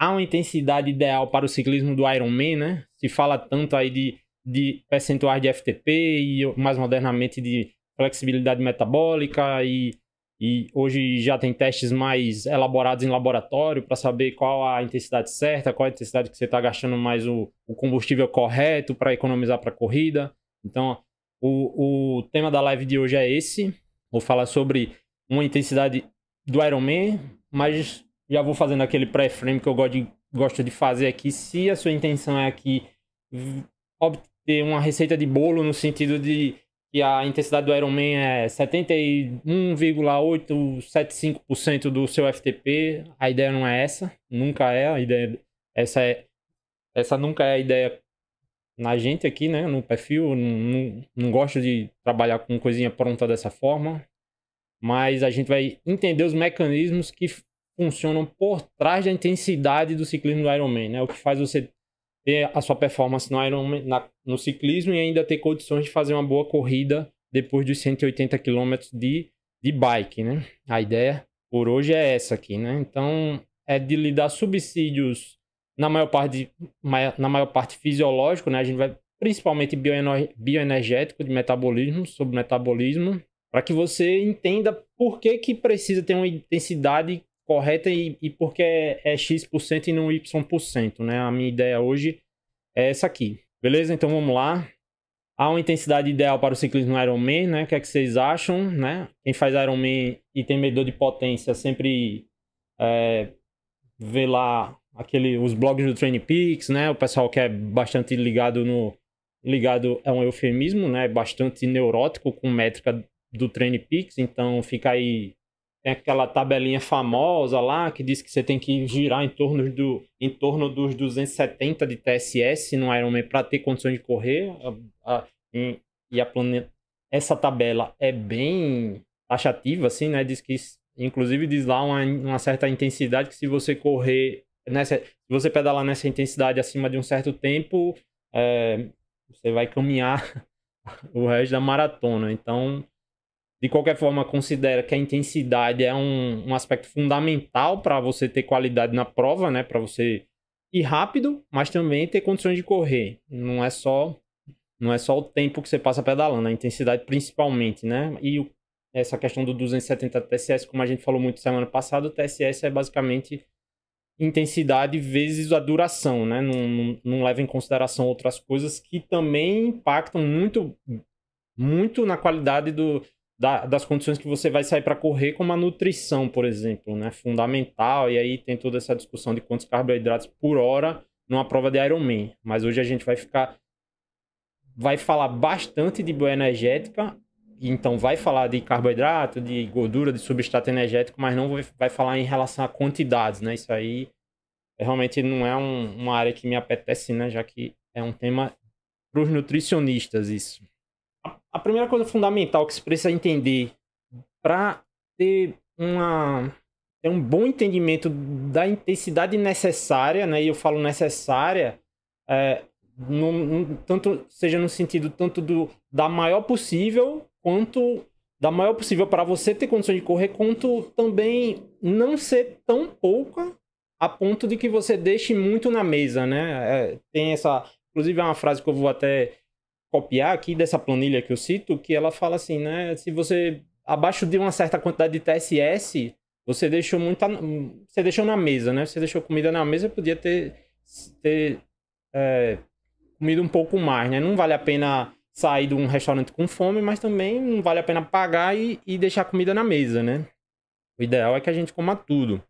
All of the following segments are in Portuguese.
há uma intensidade ideal para o ciclismo do Ironman, né? Se fala tanto aí de, de percentuais de FTP e mais modernamente de flexibilidade metabólica e, e hoje já tem testes mais elaborados em laboratório para saber qual a intensidade certa, qual a intensidade que você está gastando mais o, o combustível correto para economizar para a corrida. Então, o, o tema da live de hoje é esse. Vou falar sobre uma intensidade do Ironman, mas já vou fazendo aquele pré-frame que eu gosto de, gosto de fazer aqui. Se a sua intenção é aqui obter uma receita de bolo no sentido de que a intensidade do Ironman é 71,875% do seu FTP, a ideia não é essa, nunca é, a ideia essa é essa nunca é a ideia na gente aqui, né, no perfil, não, não, não gosto de trabalhar com coisinha pronta dessa forma, mas a gente vai entender os mecanismos que funcionam por trás da intensidade do ciclismo do Ironman, né, o que faz você ter a sua performance no, Ironman, na, no ciclismo e ainda ter condições de fazer uma boa corrida depois dos 180 km de, de bike, né? A ideia por hoje é essa aqui, né? Então, é de lhe dar subsídios na maior parte, na maior parte fisiológico, né? A gente vai principalmente bioenergético de metabolismo, sobre metabolismo, para que você entenda por que, que precisa ter uma intensidade correta e, e porque é, é X% e não Y%, né? A minha ideia hoje é essa aqui. Beleza? Então vamos lá. Há uma intensidade ideal para o ciclismo Ironman, né? O que é que vocês acham, né? Quem faz Ironman e tem medidor de potência sempre é, vê lá aquele, os blogs do Training Peaks, né? O pessoal que é bastante ligado no... Ligado é um eufemismo, né? Bastante neurótico com métrica do Training Peaks, então fica aí tem aquela tabelinha famosa lá que diz que você tem que girar em torno, do, em torno dos 270 de TSS no Ironman para ter condições de correr. A, a, em, e a planeta, essa tabela é bem taxativa, assim, né? Diz que, inclusive, diz lá uma, uma certa intensidade que se você correr nessa, se você pedalar nessa intensidade acima de um certo tempo, é, você vai caminhar o resto da maratona. Então, de qualquer forma, considera que a intensidade é um, um aspecto fundamental para você ter qualidade na prova, né? Para você ir rápido, mas também ter condições de correr. Não é só não é só o tempo que você passa pedalando, a intensidade principalmente, né? E o, essa questão do 270 TSS, como a gente falou muito semana passada, o TSS é basicamente intensidade vezes a duração, né? Não, não, não leva em consideração outras coisas que também impactam muito, muito na qualidade do, da, das condições que você vai sair para correr, como a nutrição, por exemplo, né? Fundamental. E aí tem toda essa discussão de quantos carboidratos por hora numa prova de Ironman. Mas hoje a gente vai ficar. Vai falar bastante de bioenergética, então vai falar de carboidrato, de gordura, de substrato energético, mas não vai falar em relação a quantidades, né? Isso aí realmente não é um, uma área que me apetece, né? Já que é um tema para os nutricionistas isso a primeira coisa fundamental que se precisa entender para ter uma ter um bom entendimento da intensidade necessária, né? E eu falo necessária, é, no, no, tanto seja no sentido tanto do da maior possível quanto da maior possível para você ter condições de correr, quanto também não ser tão pouca a ponto de que você deixe muito na mesa, né? É, tem essa, inclusive é uma frase que eu vou até copiar aqui dessa planilha que eu cito, que ela fala assim, né? Se você abaixo de uma certa quantidade de TSS, você deixou muita, você deixou na mesa, né? Você deixou comida na mesa, podia ter, ter é, comido um pouco mais, né? Não vale a pena sair de um restaurante com fome, mas também não vale a pena pagar e, e deixar comida na mesa, né? O ideal é que a gente coma tudo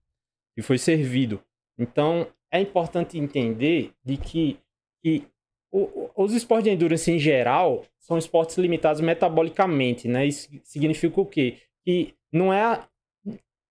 que foi servido. Então, é importante entender de que, que o, os esportes de endurance em geral são esportes limitados metabolicamente, né? Isso significa o quê? Que não é a,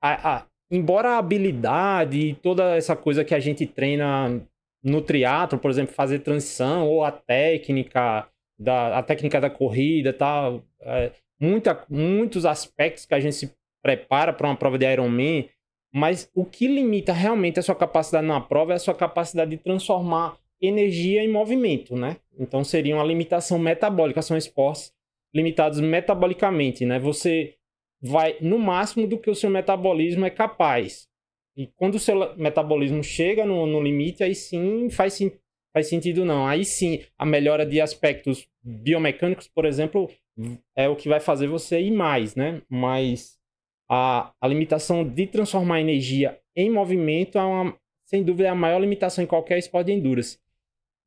a, a, embora a habilidade e toda essa coisa que a gente treina no triatlo, por exemplo, fazer transição ou a técnica da a técnica da corrida, tal, é, muita, muitos aspectos que a gente se prepara para uma prova de Ironman, mas o que limita realmente a sua capacidade na prova é a sua capacidade de transformar energia em movimento, né? Então seria uma limitação metabólica, são esportes limitados metabolicamente, né? Você vai no máximo do que o seu metabolismo é capaz. E quando o seu metabolismo chega no, no limite, aí sim faz, faz sentido não. Aí sim, a melhora de aspectos biomecânicos, por exemplo, é o que vai fazer você ir mais, né? Mas a, a limitação de transformar energia em movimento é uma, sem dúvida, é a maior limitação em qualquer esporte de endurance.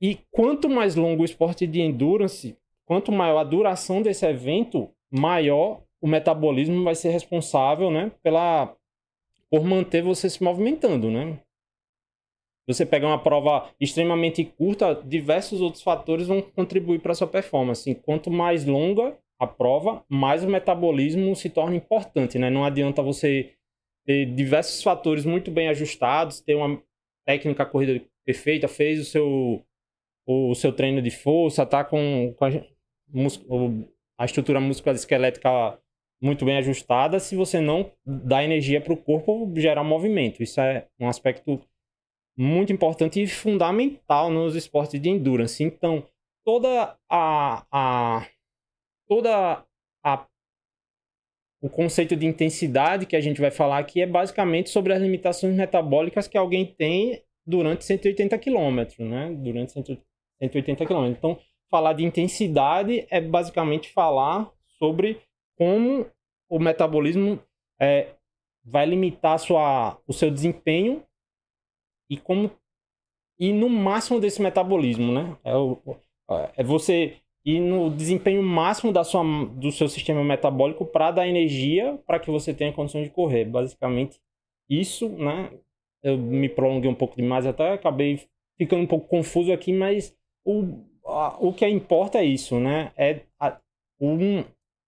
E quanto mais longo o esporte de endurance, quanto maior a duração desse evento, maior o metabolismo vai ser responsável, né, pela por manter você se movimentando, né? Você pegar uma prova extremamente curta, diversos outros fatores vão contribuir para sua performance. Quanto mais longa a prova, mais o metabolismo se torna importante, né? Não adianta você ter diversos fatores muito bem ajustados, ter uma técnica corrida perfeita, fez o seu o seu treino de força, tá com, com a, a estrutura muscular esquelética muito bem ajustada, se você não dá energia para o corpo gerar movimento. Isso é um aspecto muito importante e fundamental nos esportes de endurance. Então, toda a, a toda a o conceito de intensidade que a gente vai falar aqui é basicamente sobre as limitações metabólicas que alguém tem durante 180 km, né? Durante 180 km. Então, falar de intensidade é basicamente falar sobre como o metabolismo é, vai limitar sua, o seu desempenho e como e no máximo desse metabolismo, né? É, o, é você ir no desempenho máximo da sua, do seu sistema metabólico para dar energia para que você tenha condições de correr. Basicamente, isso, né? Eu me prolonguei um pouco demais, até acabei ficando um pouco confuso aqui, mas o, a, o que importa é isso, né? É a, um,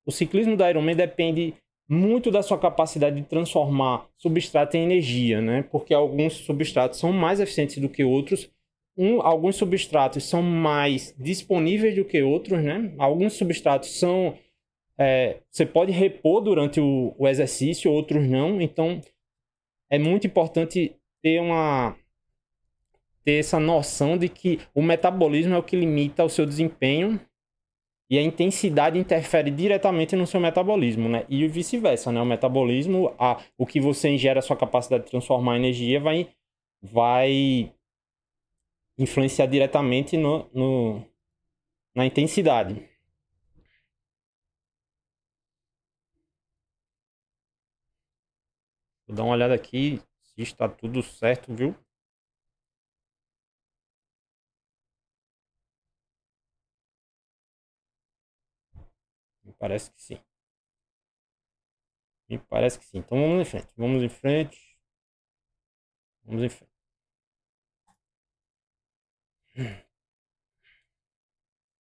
o ciclismo da Ironman depende muito da sua capacidade de transformar substrato em energia, né? Porque alguns substratos são mais eficientes do que outros. Um, alguns substratos são mais disponíveis do que outros, né? Alguns substratos são é, você pode repor durante o, o exercício, outros não. Então é muito importante ter uma ter essa noção de que o metabolismo é o que limita o seu desempenho e a intensidade interfere diretamente no seu metabolismo, né? E vice-versa, né? O metabolismo, a, o que você ingere, a sua capacidade de transformar energia vai, vai influenciar diretamente no, no, na intensidade. Vou dar uma olhada aqui se está tudo certo, viu? Parece que sim. Me parece que sim. Então vamos em frente. Vamos em frente. Vamos em frente.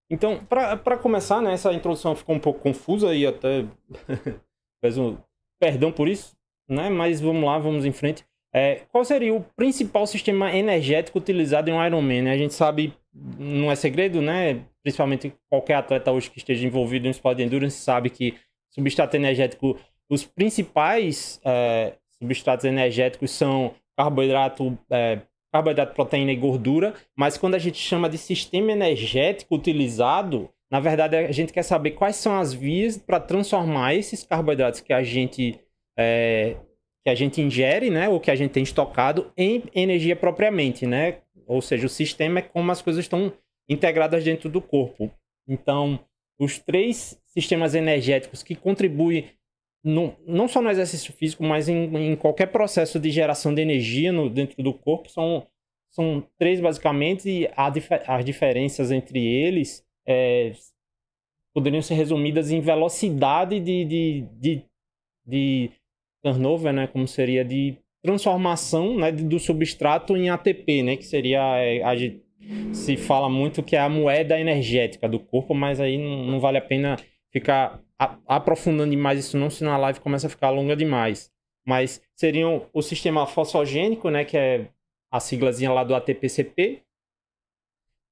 Então, para começar, né, essa introdução ficou um pouco confusa e até peço um perdão por isso, né? Mas vamos lá, vamos em frente. É, qual seria o principal sistema energético utilizado em um Ironman? Né? A gente sabe, não é segredo, né? Principalmente qualquer atleta hoje que esteja envolvido no esporte de endurance sabe que substrato energético, os principais é, substratos energéticos são carboidrato, é, carboidrato, proteína e gordura, mas quando a gente chama de sistema energético utilizado, na verdade a gente quer saber quais são as vias para transformar esses carboidratos que a gente é, que a gente ingere, né, ou que a gente tem estocado em energia propriamente, né? Ou seja, o sistema é como as coisas estão integradas dentro do corpo. Então, os três sistemas energéticos que contribuem no, não só no exercício físico, mas em, em qualquer processo de geração de energia no, dentro do corpo são, são três basicamente e dif as diferenças entre eles é, poderiam ser resumidas em velocidade de, de, de, de turnover, né, como seria de transformação né, do substrato em ATP, né, que seria é, a, se fala muito que é a moeda energética do corpo, mas aí não, não vale a pena ficar a, aprofundando demais isso não, senão a live começa a ficar longa demais. Mas seriam o sistema fosfogênico, né, que é a siglazinha lá do ATPCP,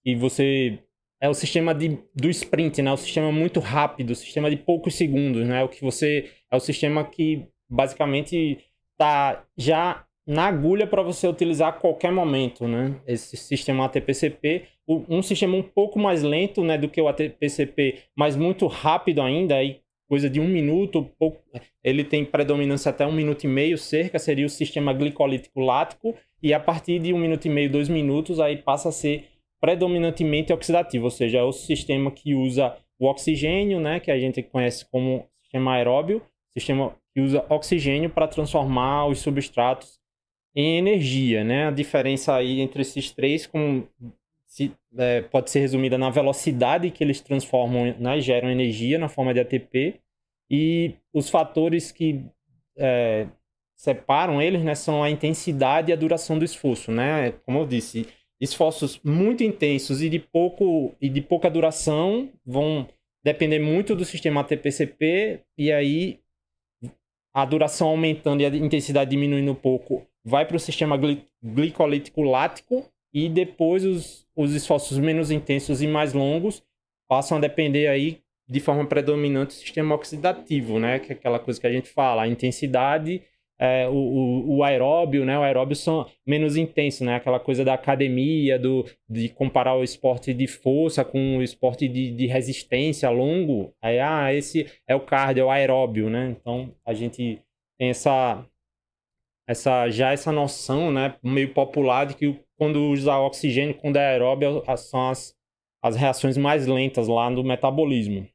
e você é o sistema de, do sprint, né? O sistema muito rápido, o sistema de poucos segundos, né? O que você é o sistema que basicamente tá já na agulha para você utilizar a qualquer momento, né? Esse sistema ATPCP, um sistema um pouco mais lento, né, do que o ATPCP, mas muito rápido ainda. Aí coisa de um minuto, pouco, ele tem predominância até um minuto e meio, cerca, seria o sistema glicolítico lático, e a partir de um minuto e meio, dois minutos, aí passa a ser predominantemente oxidativo, ou seja, é o sistema que usa o oxigênio, né, que a gente conhece como sistema aeróbio, sistema que usa oxigênio para transformar os substratos em energia, né? A diferença aí entre esses três com, se, é, pode ser resumida na velocidade que eles transformam, né, geram energia na forma de ATP e os fatores que é, separam eles, né, são a intensidade e a duração do esforço, né? Como eu disse, esforços muito intensos e de pouco e de pouca duração vão depender muito do sistema ATP-CP e aí a duração aumentando e a intensidade diminuindo um pouco, vai para o sistema gli glicolítico lático e depois os, os esforços menos intensos e mais longos passam a depender aí de forma predominante do sistema oxidativo, né? Que é aquela coisa que a gente fala, a intensidade é, o, o, o, aeróbio, né? O aeróbio são menos intenso, né? Aquela coisa da academia, do, de comparar o esporte de força com o esporte de, de resistência longo. Aí, ah, esse é o cardio, é o aeróbio, né? Então, a gente tem essa, essa já essa noção, né? Meio popular de que quando usa oxigênio, quando é aeróbio, são as, as reações mais lentas lá no metabolismo.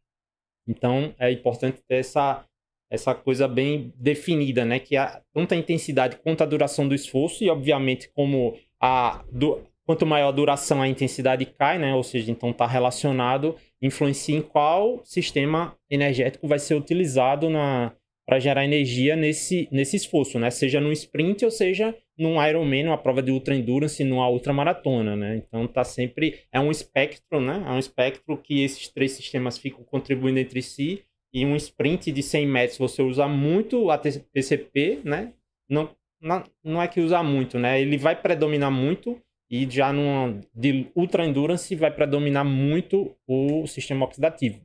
Então, é importante ter essa essa coisa bem definida, né? Que a, tanto a intensidade quanto a duração do esforço, e obviamente, como a. Do, quanto maior a duração, a intensidade cai, né? Ou seja, então está relacionado, influencia em qual sistema energético vai ser utilizado na para gerar energia nesse, nesse esforço, né? Seja no sprint ou seja num Ironman, numa prova de ultra endurance, numa ultramaratona, né? Então tá sempre é um espectro, né? É um espectro que esses três sistemas ficam contribuindo entre si e um sprint de 100 metros você usa muito a TCP, né? Não, não, não é que usa muito, né? Ele vai predominar muito e já numa de ultra endurance vai predominar muito o sistema oxidativo.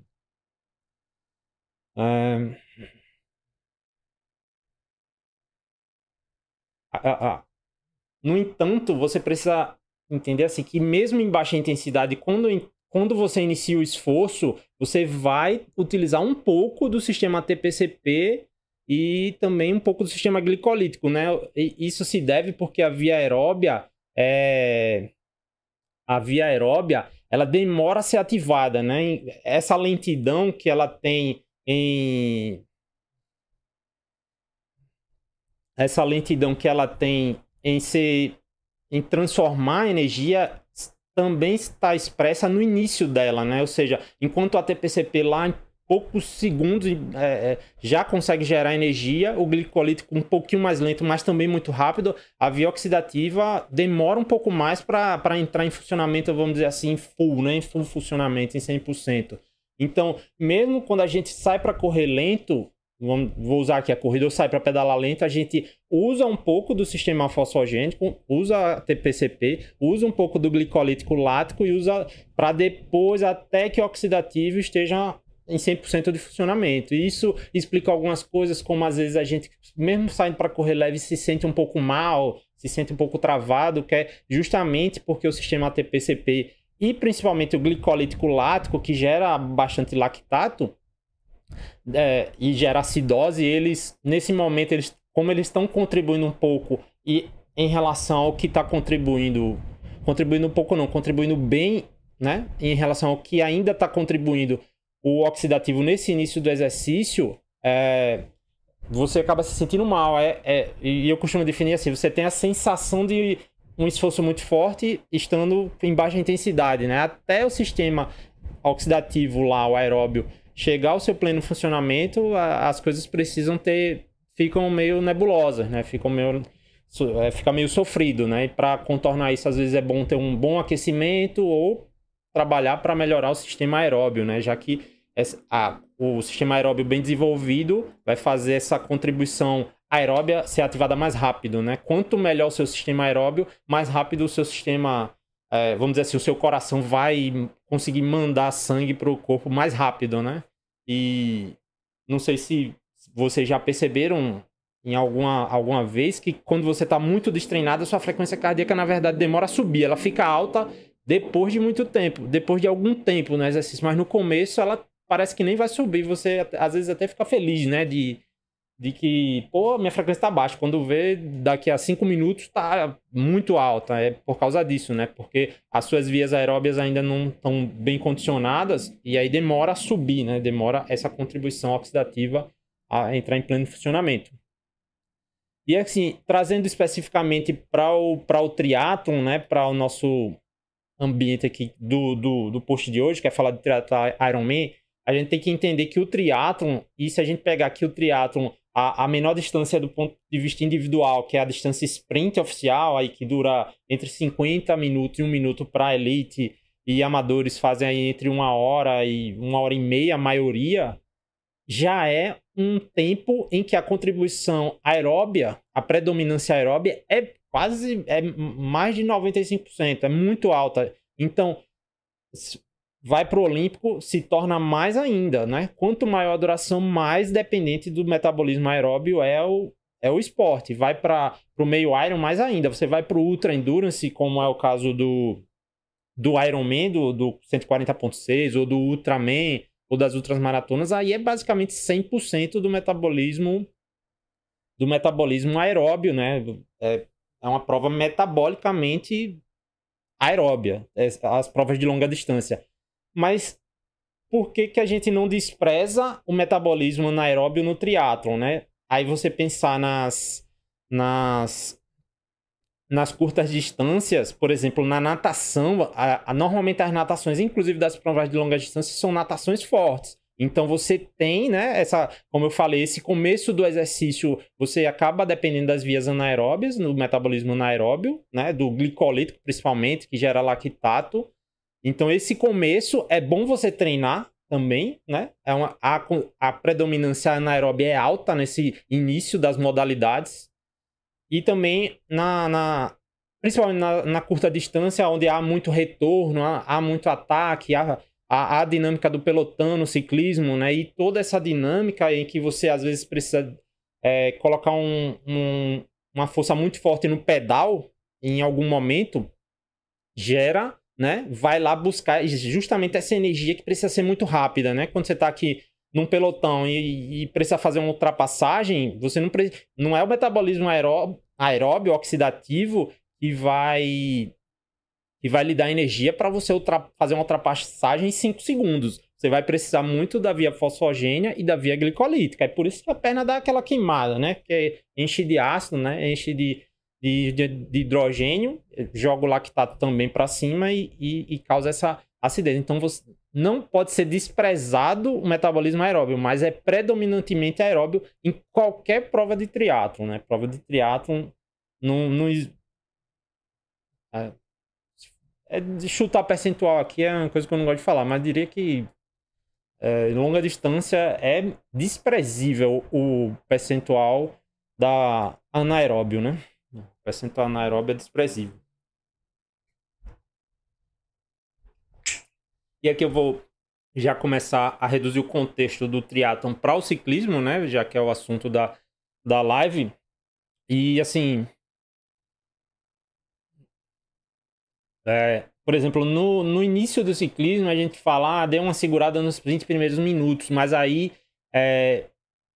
É... No entanto, você precisa entender assim que mesmo em baixa intensidade, quando quando você inicia o esforço, você vai utilizar um pouco do sistema TPCP e também um pouco do sistema glicolítico, né? E isso se deve porque a via aeróbia é... a via aeróbia ela demora a ser ativada, né? Essa lentidão que ela tem em essa lentidão que ela tem em ser em transformar a energia também está expressa no início dela, né? Ou seja, enquanto a TPCP lá em poucos segundos é, é, já consegue gerar energia, o glicolítico um pouquinho mais lento, mas também muito rápido, a via oxidativa demora um pouco mais para entrar em funcionamento, vamos dizer assim, full, né? Em full funcionamento, em 100%. Então, mesmo quando a gente sai para correr lento, vou usar aqui a corrida, eu saio para pedalar lento, a gente usa um pouco do sistema fosfogênico, usa TPCP, usa um pouco do glicolítico lático e usa para depois até que o oxidativo esteja em 100% de funcionamento. Isso explica algumas coisas, como às vezes a gente, mesmo saindo para correr leve, se sente um pouco mal, se sente um pouco travado, que é justamente porque o sistema TPCP e principalmente o glicolítico lático, que gera bastante lactato, é, e gera acidose, eles, nesse momento, eles, como eles estão contribuindo um pouco e em relação ao que está contribuindo, contribuindo um pouco não, contribuindo bem, né? Em relação ao que ainda está contribuindo o oxidativo nesse início do exercício, é, você acaba se sentindo mal. É, é, e eu costumo definir assim: você tem a sensação de um esforço muito forte estando em baixa intensidade, né? Até o sistema oxidativo lá, o aeróbio, chegar ao seu pleno funcionamento, as coisas precisam ter ficam meio nebulosas, né? Ficam meio é, fica meio sofrido, né? E para contornar isso, às vezes é bom ter um bom aquecimento ou trabalhar para melhorar o sistema aeróbio, né? Já que essa, a, o sistema aeróbio bem desenvolvido vai fazer essa contribuição aeróbia ser ativada mais rápido, né? Quanto melhor o seu sistema aeróbio, mais rápido o seu sistema é, vamos dizer assim, o seu coração vai conseguir mandar sangue para o corpo mais rápido, né? E não sei se vocês já perceberam em alguma, alguma vez que quando você está muito destreinado, a sua frequência cardíaca, na verdade, demora a subir. Ela fica alta depois de muito tempo, depois de algum tempo no exercício. Mas no começo ela parece que nem vai subir. Você às vezes até fica feliz, né? De, de que, pô, minha frequência tá baixa. Quando vê, daqui a cinco minutos tá muito alta. É por causa disso, né? Porque as suas vias aeróbias ainda não estão bem condicionadas e aí demora a subir, né? Demora essa contribuição oxidativa a entrar em pleno funcionamento. E assim, trazendo especificamente para o, o triatlon, né? Para o nosso ambiente aqui do, do, do post de hoje, que é falar de triatlon Ironman, a gente tem que entender que o triatlon, e se a gente pegar aqui o triatlon a, a menor distância do ponto de vista individual, que é a distância sprint oficial, aí que dura entre 50 minutos e um minuto para elite, e amadores fazem aí entre uma hora e uma hora e meia, a maioria, já é um tempo em que a contribuição aeróbia, a predominância aeróbia, é quase é mais de 95%, é muito alta. Então, vai para o Olímpico, se torna mais ainda, né? Quanto maior a duração, mais dependente do metabolismo aeróbio é o, é o esporte. Vai para o meio Iron, mais ainda. Você vai para o Ultra Endurance, como é o caso do, do Ironman, do, do 140.6, ou do Ultraman, ou das outras maratonas, aí é basicamente 100% do metabolismo do metabolismo aeróbio, né? É, é uma prova metabolicamente aeróbia, é, as provas de longa distância. Mas por que, que a gente não despreza o metabolismo anaeróbio no triatlon, né? Aí você pensar nas, nas, nas curtas distâncias, por exemplo, na natação, a, a, normalmente as natações, inclusive das provas de longa distância, são natações fortes. Então você tem, né, essa, como eu falei, esse começo do exercício, você acaba dependendo das vias anaeróbias, no metabolismo anaeróbio, né, do glicolítico principalmente, que gera lactato. Então, esse começo é bom você treinar também, né? É uma, a, a predominância anaeróbia é alta nesse início das modalidades. E também na, na principalmente na, na, curta distância, onde há muito retorno, há, há muito ataque, há, há, a dinâmica do pelotão no ciclismo, né? E toda essa dinâmica em que você às vezes precisa é, colocar um, um, uma força muito forte no pedal em algum momento, gera né, vai lá buscar justamente essa energia que precisa ser muito rápida, né? Quando você está aqui num pelotão e, e, precisa fazer uma ultrapassagem, você não não é o metabolismo aeróbio, oxidativo que vai que vai lhe dar energia para você fazer uma ultrapassagem em 5 segundos. Você vai precisar muito da via fosfogênia e da via glicolítica. É por isso que a perna dá aquela queimada, né? Que enche de ácido, né? Enche de, de, de, de hidrogênio, joga o lactato também para cima e, e, e, causa essa acidez. Então você não pode ser desprezado o metabolismo aeróbio, mas é predominantemente aeróbio em qualquer prova de triatlo, né? Prova de triatlo não, é, é chutar percentual aqui é uma coisa que eu não gosto de falar, mas diria que é, longa distância é desprezível o percentual da anaeróbio, né? Percentual anaeróbio é desprezível. E aqui eu vou já começar a reduzir o contexto do triatlon para o ciclismo, né? Já que é o assunto da, da live. E assim. É, por exemplo, no, no início do ciclismo a gente fala, ah, deu uma segurada nos 20 primeiros minutos, mas aí é,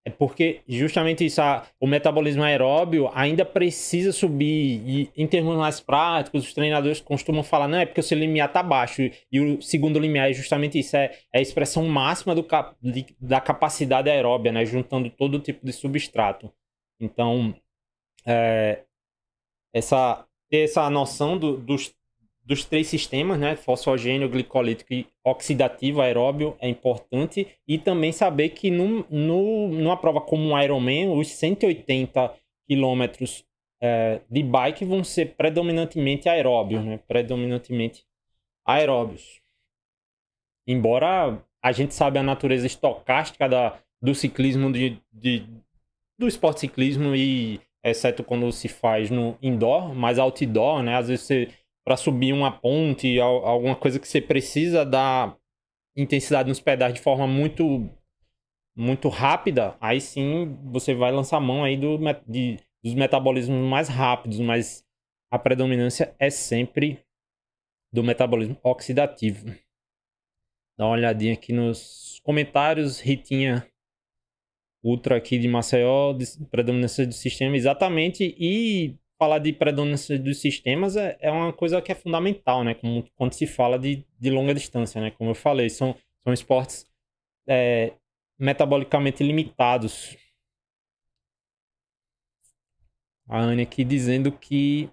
é porque justamente isso, a, o metabolismo aeróbio ainda precisa subir. E em termos mais práticos, os treinadores costumam falar, não, é porque o seu limiar está baixo. E o segundo limiar é justamente isso, é, é a expressão máxima do, de, da capacidade aeróbia, né? Juntando todo tipo de substrato. Então, é, essa, ter essa noção do, dos dos três sistemas, né? Fosfogênio, glicolítico e oxidativo aeróbio é importante. E também saber que no, no, numa prova como um Ironman, os 180 quilômetros é, de bike vão ser predominantemente aeróbios, né? Predominantemente aeróbios. Embora a gente sabe a natureza estocástica da, do ciclismo, de, de, do esporte ciclismo, e exceto quando se faz no indoor, mas outdoor, né? Às vezes você para subir uma ponte, alguma coisa que você precisa dar intensidade nos pedais de forma muito muito rápida, aí sim você vai lançar mão aí do, de, dos metabolismos mais rápidos, mas a predominância é sempre do metabolismo oxidativo. dar uma olhadinha aqui nos comentários. Ritinha Ultra aqui de Maceió, de predominância do sistema, exatamente. E falar de predominância dos sistemas é, é uma coisa que é fundamental, né? Como, quando se fala de, de longa distância, né? Como eu falei, são, são esportes é, metabolicamente limitados. A Anne aqui dizendo que,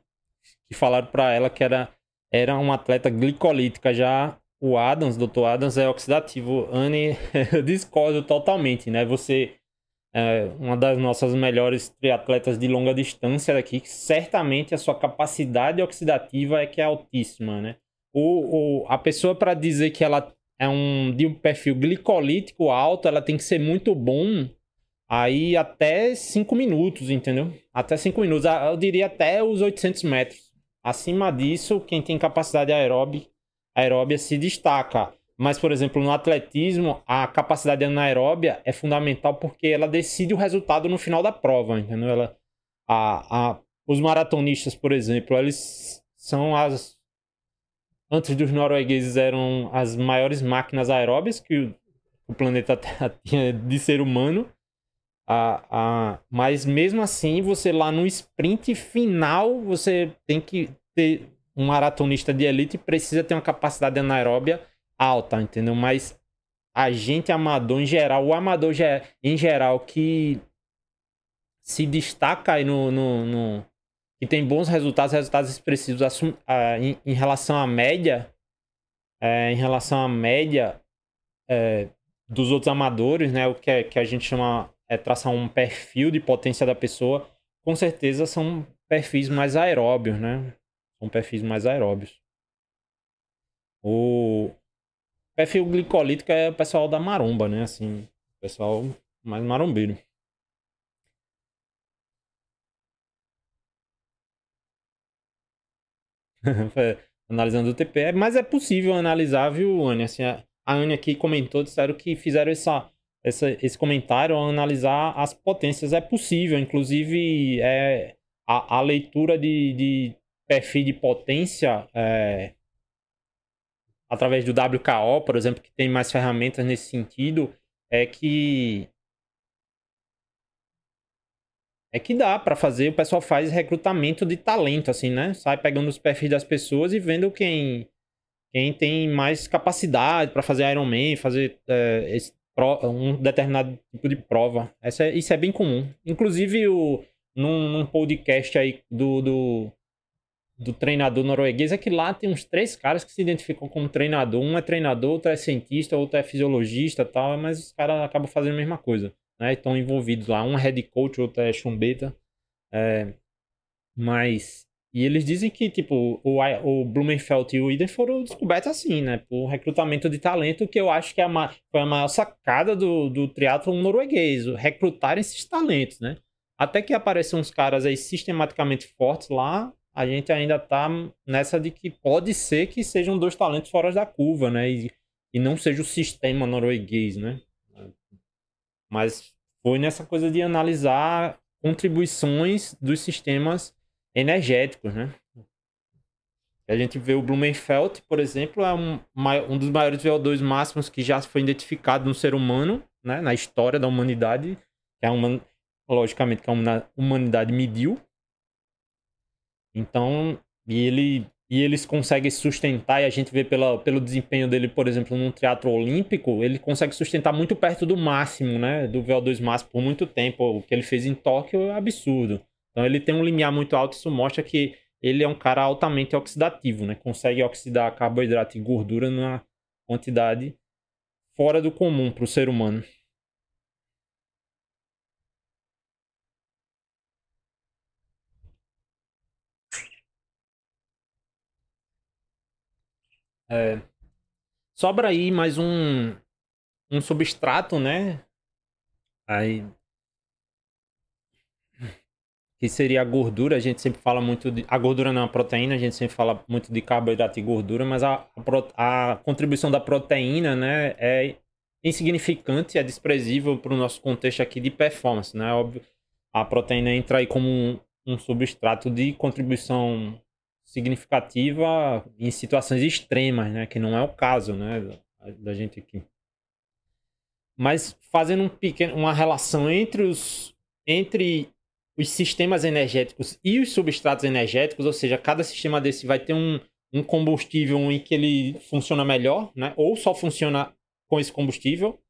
que falaram para ela que era, era uma atleta glicolítica, já o Adams, Dr. Adams, é oxidativo. Anne, eu discordo totalmente, né? Você é uma das nossas melhores triatletas de longa distância aqui, que certamente a sua capacidade oxidativa é que é altíssima, né? O, o a pessoa para dizer que ela é um de um perfil glicolítico alto, ela tem que ser muito bom aí até 5 minutos, entendeu? Até 5 minutos, eu diria até os 800 metros. Acima disso, quem tem capacidade aeróbica, aeróbia se destaca. Mas, por exemplo, no atletismo, a capacidade anaeróbia é fundamental porque ela decide o resultado no final da prova, entendeu? Ela, a, a, os maratonistas, por exemplo, eles são as. Antes dos noruegueses, eram as maiores máquinas aeróbias que o, o planeta Terra tinha de ser humano. A, a, mas mesmo assim, você lá no sprint final, você tem que ter um maratonista de elite precisa ter uma capacidade anaeróbia alta, entendeu? Mas a gente amador em geral, o amador em geral que se destaca aí no, no, no que tem bons resultados, resultados expressivos assum, em, em, relação à média, é, em relação à média é, dos outros amadores, né? O que, é, que a gente chama é traçar um perfil de potência da pessoa, com certeza são perfis mais aeróbios, né? São perfis mais aeróbios. O, perfil glicolítico é o pessoal da maromba, né? Assim, pessoal mais marombeiro. Analisando o TP, é, mas é possível analisar, viu, Anne? Assim, a Anne aqui comentou, disseram que fizeram essa, essa, esse comentário ao analisar as potências. É possível, inclusive, é, a, a leitura de, de perfil de potência é, através do WKO, por exemplo, que tem mais ferramentas nesse sentido, é que é que dá para fazer, o pessoal faz recrutamento de talento assim, né? Sai pegando os perfis das pessoas e vendo quem quem tem mais capacidade para fazer Ironman, fazer é, esse, um determinado tipo de prova. Essa é, isso é bem comum. Inclusive, o, num, num podcast aí do, do do treinador norueguês é que lá tem uns três caras que se identificam como treinador. Um é treinador, outro é cientista, outro é fisiologista tal, mas os caras acabam fazendo a mesma coisa. Né? Estão envolvidos lá. Um é head coach, outro é chumbeta. É... Mas. E eles dizem que, tipo, o, o Blumenfeld e o Iden foram descobertos assim, né? Por recrutamento de talento, que eu acho que é a, foi a maior sacada do, do triatlon norueguês, recrutar esses talentos, né? Até que apareçam uns caras aí sistematicamente fortes lá, a gente ainda tá nessa de que pode ser que sejam dois talentos fora da curva, né? E, e não seja o sistema norueguês, né? Mas foi nessa coisa de analisar contribuições dos sistemas energéticos, né? A gente vê o Blumenfeld, por exemplo, é um, um dos maiores VO2 máximos que já foi identificado no ser humano, né? Na história da humanidade, que é uma, logicamente, que a humanidade mediu, então, e ele e eles conseguem sustentar, e a gente vê pela, pelo desempenho dele, por exemplo, num teatro olímpico, ele consegue sustentar muito perto do máximo, né? Do VO2 máximo por muito tempo. O que ele fez em Tóquio é absurdo. Então ele tem um limiar muito alto, isso mostra que ele é um cara altamente oxidativo, né? Consegue oxidar carboidrato e gordura numa quantidade fora do comum para o ser humano. É, sobra aí mais um, um substrato, né? Aí, que seria a gordura. A gente sempre fala muito de. A gordura não, a proteína, a gente sempre fala muito de carboidrato e gordura, mas a, a, a contribuição da proteína, né, é insignificante, é desprezível para o nosso contexto aqui de performance, né? Óbvio, a proteína entra aí como um, um substrato de contribuição significativa em situações extremas, né? Que não é o caso, né? da gente aqui. Mas fazendo um pequeno, uma relação entre os, entre os sistemas energéticos e os substratos energéticos, ou seja, cada sistema desse vai ter um, um combustível em que ele funciona melhor, né? ou só funciona com esse combustível.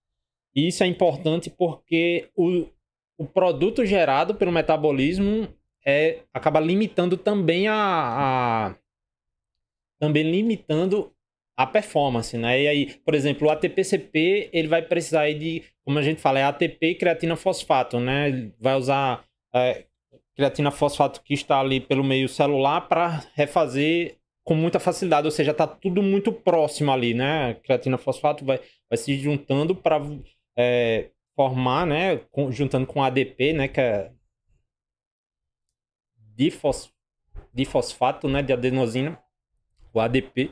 E isso é importante porque o, o produto gerado pelo metabolismo é, acaba limitando também a, a também limitando a performance, né? E aí, por exemplo, o ATP-CP, ele vai precisar de, como a gente fala, é ATP creatina fosfato, né? Ele vai usar é, creatina fosfato que está ali pelo meio celular para refazer com muita facilidade, ou seja, está tudo muito próximo ali, né? Creatina fosfato vai, vai se juntando para é, formar, né? Com, juntando com ADP, né? Que é difos, difosfato, né? De adenosina, o ADP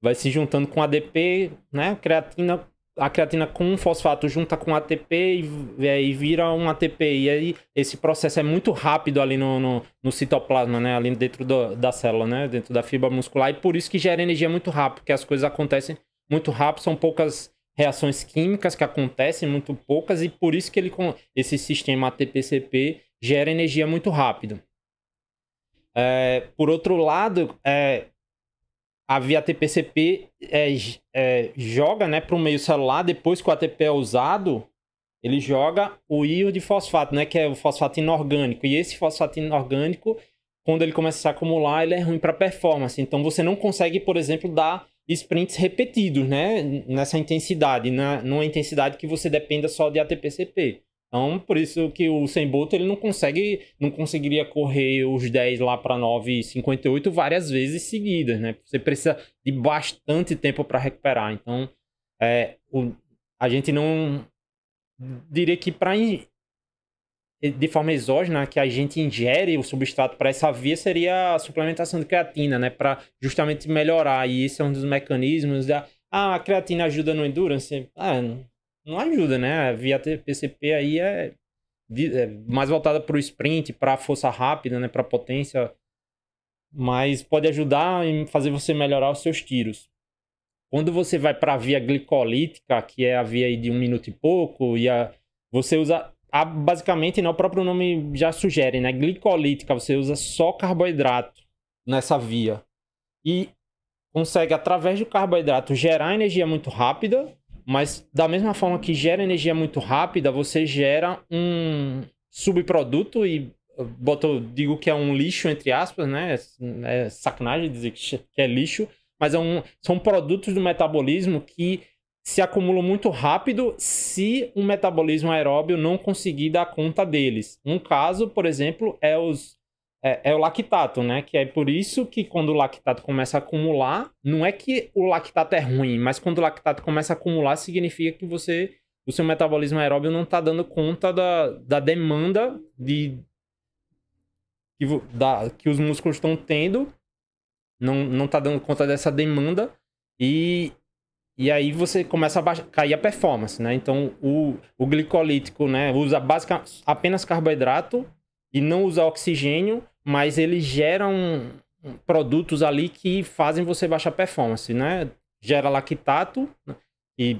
vai se juntando com ADP, né? Creatina, a creatina com fosfato junta com ATP e, e vira um ATP. E aí esse processo é muito rápido ali no, no, no citoplasma, né? Ali dentro do, da célula, né? Dentro da fibra muscular. E por isso que gera energia muito rápido, porque as coisas acontecem muito rápido, são poucas reações químicas que acontecem, muito poucas, e por isso que ele, esse sistema ATP-CP gera energia muito rápido. É, por outro lado, é, a via ATP-CP é, é, joga né, para o meio celular, depois que o ATP é usado, ele joga o íon de fosfato, né, que é o fosfato inorgânico. E esse fosfato inorgânico, quando ele começa a se acumular, ele é ruim para performance. Então você não consegue, por exemplo, dar sprints repetidos né, nessa intensidade, na, numa intensidade que você dependa só de ATP-CP. Então, por isso que o Sem Bolt ele não consegue, não conseguiria correr os 10 lá para 9,58 várias vezes seguidas, né? Você precisa de bastante tempo para recuperar. Então, é, o, a gente não diria que para de forma exógena que a gente ingere o substrato para essa via seria a suplementação de creatina, né, para justamente melhorar. E esse é um dos mecanismos da ah, a creatina ajuda no endurance. Ah, não ajuda, né? A via PCP aí é, é mais voltada para o sprint, para a força rápida, né? Para potência, mas pode ajudar em fazer você melhorar os seus tiros. Quando você vai para a via glicolítica, que é a via de um minuto e pouco, e a, você usa a, basicamente, né, o próprio nome já sugere, né? Glicolítica, você usa só carboidrato nessa via. E consegue, através do carboidrato, gerar energia muito rápida mas da mesma forma que gera energia muito rápida, você gera um subproduto e boto, digo que é um lixo, entre aspas, né? É sacanagem dizer que é lixo, mas é um, são produtos do metabolismo que se acumulam muito rápido se o metabolismo aeróbio não conseguir dar conta deles. Um caso, por exemplo, é os é, é, o lactato, né? Que é por isso que quando o lactato começa a acumular, não é que o lactato é ruim, mas quando o lactato começa a acumular, significa que você, o seu metabolismo aeróbio não está dando conta da, da demanda de que, da, que os músculos estão tendo, não, não tá dando conta dessa demanda e, e aí você começa a baixar, cair a performance, né? Então o, o glicolítico, né, usa basicamente apenas carboidrato e não usa oxigênio mas eles geram produtos ali que fazem você baixar performance, né? Gera lactato e,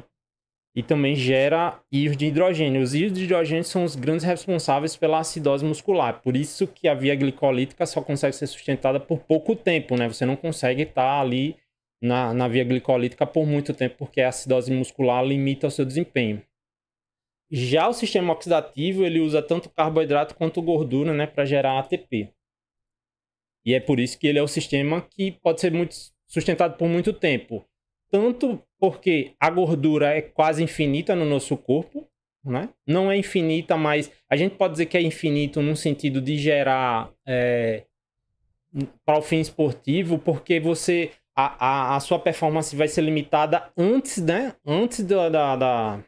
e também gera íons de hidrogênio. Os íons de hidrogênio são os grandes responsáveis pela acidose muscular. Por isso que a via glicolítica só consegue ser sustentada por pouco tempo, né? Você não consegue estar ali na, na via glicolítica por muito tempo, porque a acidose muscular limita o seu desempenho. Já o sistema oxidativo, ele usa tanto carboidrato quanto gordura, né, para gerar ATP. E é por isso que ele é o sistema que pode ser muito sustentado por muito tempo. Tanto porque a gordura é quase infinita no nosso corpo, né? Não é infinita, mas a gente pode dizer que é infinito no sentido de gerar é, para o fim esportivo, porque você a, a, a, sua performance vai ser limitada antes, né? Antes da, da, da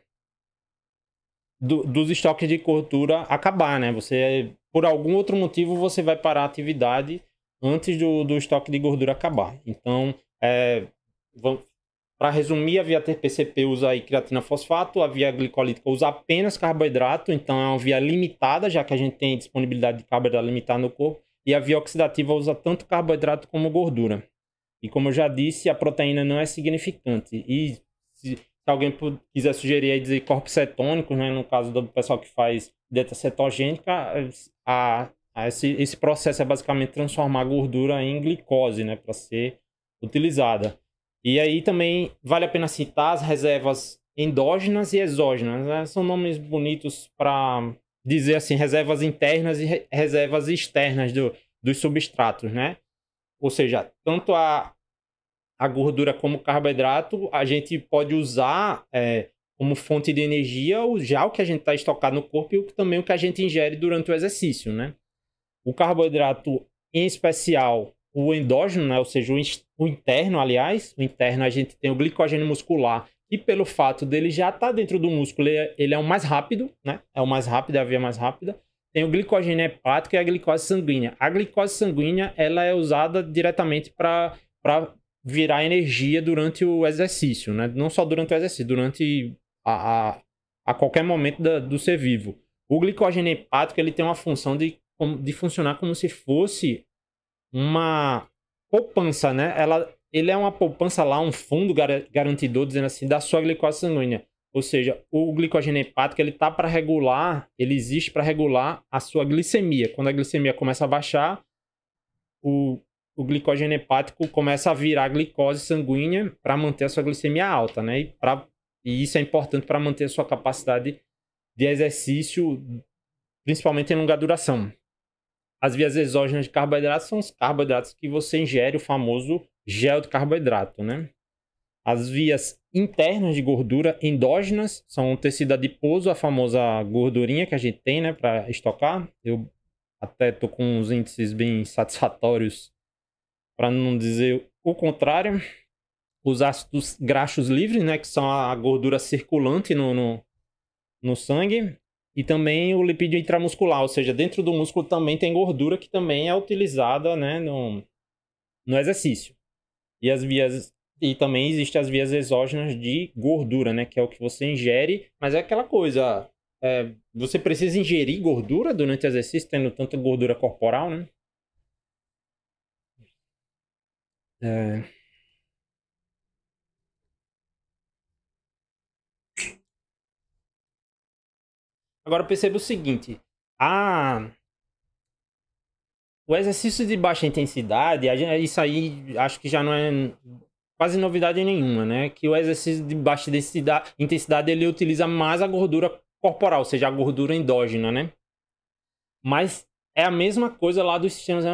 do, dos estoques de gordura acabar, né? Você por algum outro motivo você vai parar a atividade antes do, do estoque de gordura acabar. Então, é, para resumir, a via TPCP usa aí creatina fosfato, a via glicolítica usa apenas carboidrato, então é uma via limitada, já que a gente tem disponibilidade de carboidrato limitada no corpo, e a via oxidativa usa tanto carboidrato como gordura. E como eu já disse, a proteína não é significante. E se, alguém quiser sugerir aí dizer corpos cetônicos, né, no caso do pessoal que faz dieta cetogênica, a esse, esse processo é basicamente transformar a gordura em glicose, né, para ser utilizada. E aí também vale a pena citar as reservas endógenas e exógenas. Né? São nomes bonitos para dizer assim, reservas internas e re reservas externas do, dos substratos, né? Ou seja, tanto a, a gordura como o carboidrato, a gente pode usar é, como fonte de energia já o que a gente está estocado no corpo e também o que a gente ingere durante o exercício, né? O carboidrato, em especial, o endógeno, né? ou seja, o, interno, aliás, o interno a gente tem o glicogênio muscular, e pelo fato dele já estar tá dentro do músculo, ele é, ele é o mais rápido, né? É o mais rápido, é a via mais rápida. Tem o glicogênio hepático e a glicose sanguínea. A glicose sanguínea ela é usada diretamente para virar energia durante o exercício, né? Não só durante o exercício, durante a, a, a qualquer momento da, do ser vivo. O glicogênio hepático ele tem uma função de, de funcionar como se fosse uma poupança, né? Ela, ele é uma poupança lá, um fundo gar garantidor, dizendo assim, da sua glicose sanguínea. Ou seja, o glicogênio hepático ele tá para regular, ele existe para regular a sua glicemia. Quando a glicemia começa a baixar, o, o glicogênio hepático começa a virar glicose sanguínea para manter a sua glicemia alta, né? E, pra, e isso é importante para manter a sua capacidade de exercício, principalmente em longa duração. As vias exógenas de carboidrato são os carboidratos que você ingere, o famoso gel de carboidrato, né? As vias internas de gordura endógenas são o tecido adiposo, a famosa gordurinha que a gente tem, né, para estocar. Eu até tô com uns índices bem satisfatórios, para não dizer o contrário. Os ácidos graxos livres, né, que são a gordura circulante no, no, no sangue. E também o lipídio intramuscular, ou seja, dentro do músculo também tem gordura que também é utilizada né, no, no exercício. E as vias e também existem as vias exógenas de gordura, né? Que é o que você ingere, mas é aquela coisa. É, você precisa ingerir gordura durante o exercício, tendo tanta gordura corporal, né? É... Agora perceba o seguinte: a o exercício de baixa intensidade, isso aí acho que já não é quase novidade nenhuma, né? Que o exercício de baixa intensidade, ele utiliza mais a gordura corporal, ou seja, a gordura endógena, né? Mas é a mesma coisa lá dos sistemas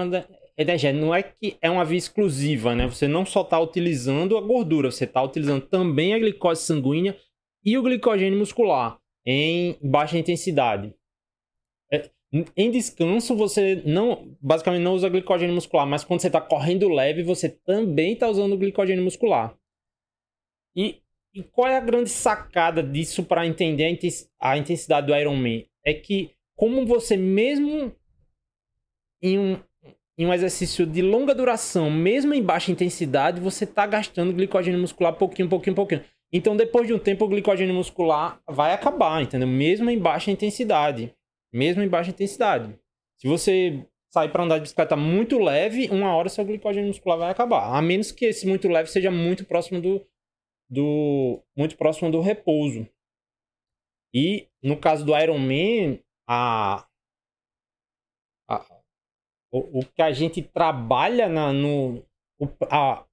energéticos. Não é que é uma via exclusiva, né? Você não só está utilizando a gordura, você está utilizando também a glicose sanguínea e o glicogênio muscular em baixa intensidade. É, em descanso, você não, basicamente não usa glicogênio muscular, mas quando você está correndo leve, você também está usando glicogênio muscular. E, e, qual é a grande sacada disso para entender a intensidade do Ironman? É que, como você mesmo em um, em um exercício de longa duração, mesmo em baixa intensidade, você está gastando glicogênio muscular pouquinho, pouquinho, pouquinho. Então, depois de um tempo, o glicogênio muscular vai acabar, entendeu? Mesmo em baixa intensidade. Mesmo em baixa intensidade. Se você sair para andar de bicicleta muito leve, uma hora seu glicogênio muscular vai acabar. A menos que esse muito leve seja muito próximo do, do muito próximo do repouso. E no caso do Ironman, a, a o, o que a gente trabalha na, no a,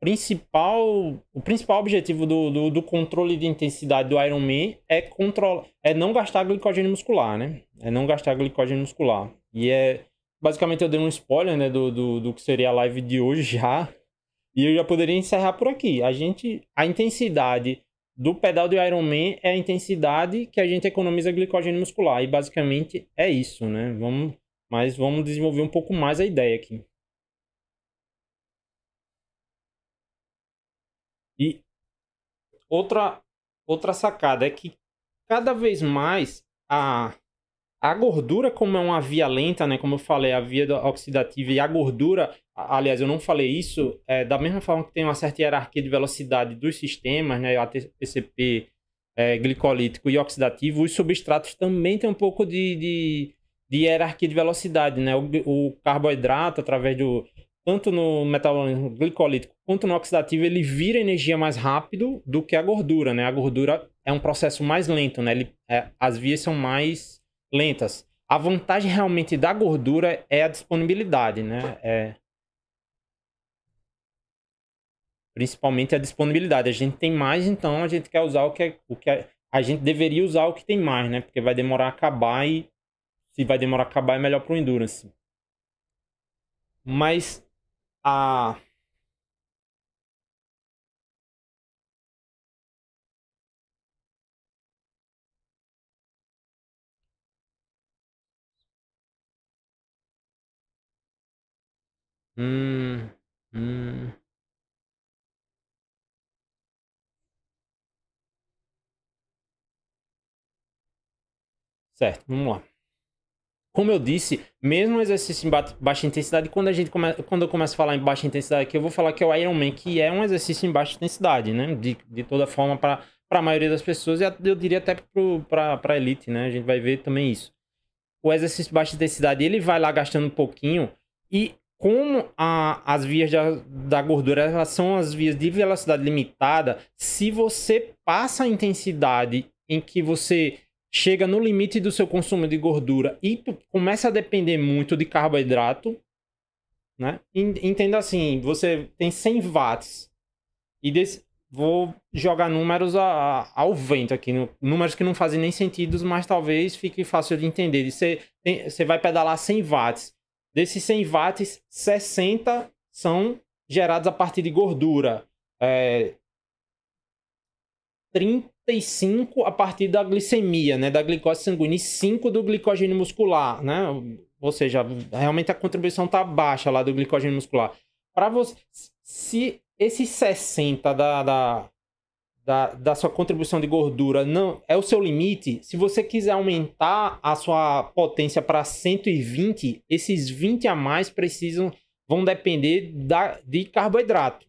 principal, o principal objetivo do, do, do, controle de intensidade do Ironman é, control, é não gastar glicogênio muscular, né? É não gastar glicogênio muscular. E é. Basicamente eu dei um spoiler né, do, do, do que seria a live de hoje já. E eu já poderia encerrar por aqui. A gente. A intensidade do pedal do Ironman é a intensidade que a gente economiza glicogênio muscular. E basicamente é isso, né? Vamos, mas vamos desenvolver um pouco mais a ideia aqui. E outra, outra sacada é que cada vez mais a, a gordura, como é uma via lenta, né? Como eu falei, a via oxidativa e a gordura, aliás, eu não falei isso, é, da mesma forma que tem uma certa hierarquia de velocidade dos sistemas, né? ATPCP, é, glicolítico e oxidativo, os substratos também têm um pouco de, de, de hierarquia de velocidade, né? O, o carboidrato, através do, tanto no metabolismo glicolítico quanto no oxidativo, ele vira energia mais rápido do que a gordura, né? A gordura é um processo mais lento, né? Ele, é, as vias são mais lentas. A vantagem realmente da gordura é a disponibilidade, né? É... Principalmente a disponibilidade. A gente tem mais, então a gente quer usar o que, é, o que é... a gente deveria usar o que tem mais, né? Porque vai demorar a acabar e se vai demorar a acabar é melhor para o endurance. Mas a Hum, hum. Certo, vamos lá. Como eu disse, mesmo exercício em baixa intensidade, quando, a gente come... quando eu começo a falar em baixa intensidade aqui, eu vou falar que é o Ironman, que é um exercício em baixa intensidade, né? De, de toda forma, para a maioria das pessoas, e eu diria até para a elite, né? A gente vai ver também isso. O exercício de baixa intensidade, ele vai lá gastando um pouquinho, e como a, as vias da, da gordura elas são as vias de velocidade limitada, se você passa a intensidade em que você chega no limite do seu consumo de gordura e começa a depender muito de carboidrato, né? Entenda assim, você tem 100 watts e desse, vou jogar números a, a, ao vento aqui, números que não fazem nem sentido, mas talvez fique fácil de entender. Você, tem, você vai pedalar 100 watts. Desses 100 watts, 60 são gerados a partir de gordura. É, 30 35 a partir da glicemia, né, da glicose sanguínea, e 5 do glicogênio muscular, né? Ou seja, realmente a contribuição está baixa lá do glicogênio muscular. Para você, se esses 60 da, da, da, da, sua contribuição de gordura não é o seu limite, se você quiser aumentar a sua potência para 120, esses 20 a mais precisam vão depender da, de carboidrato.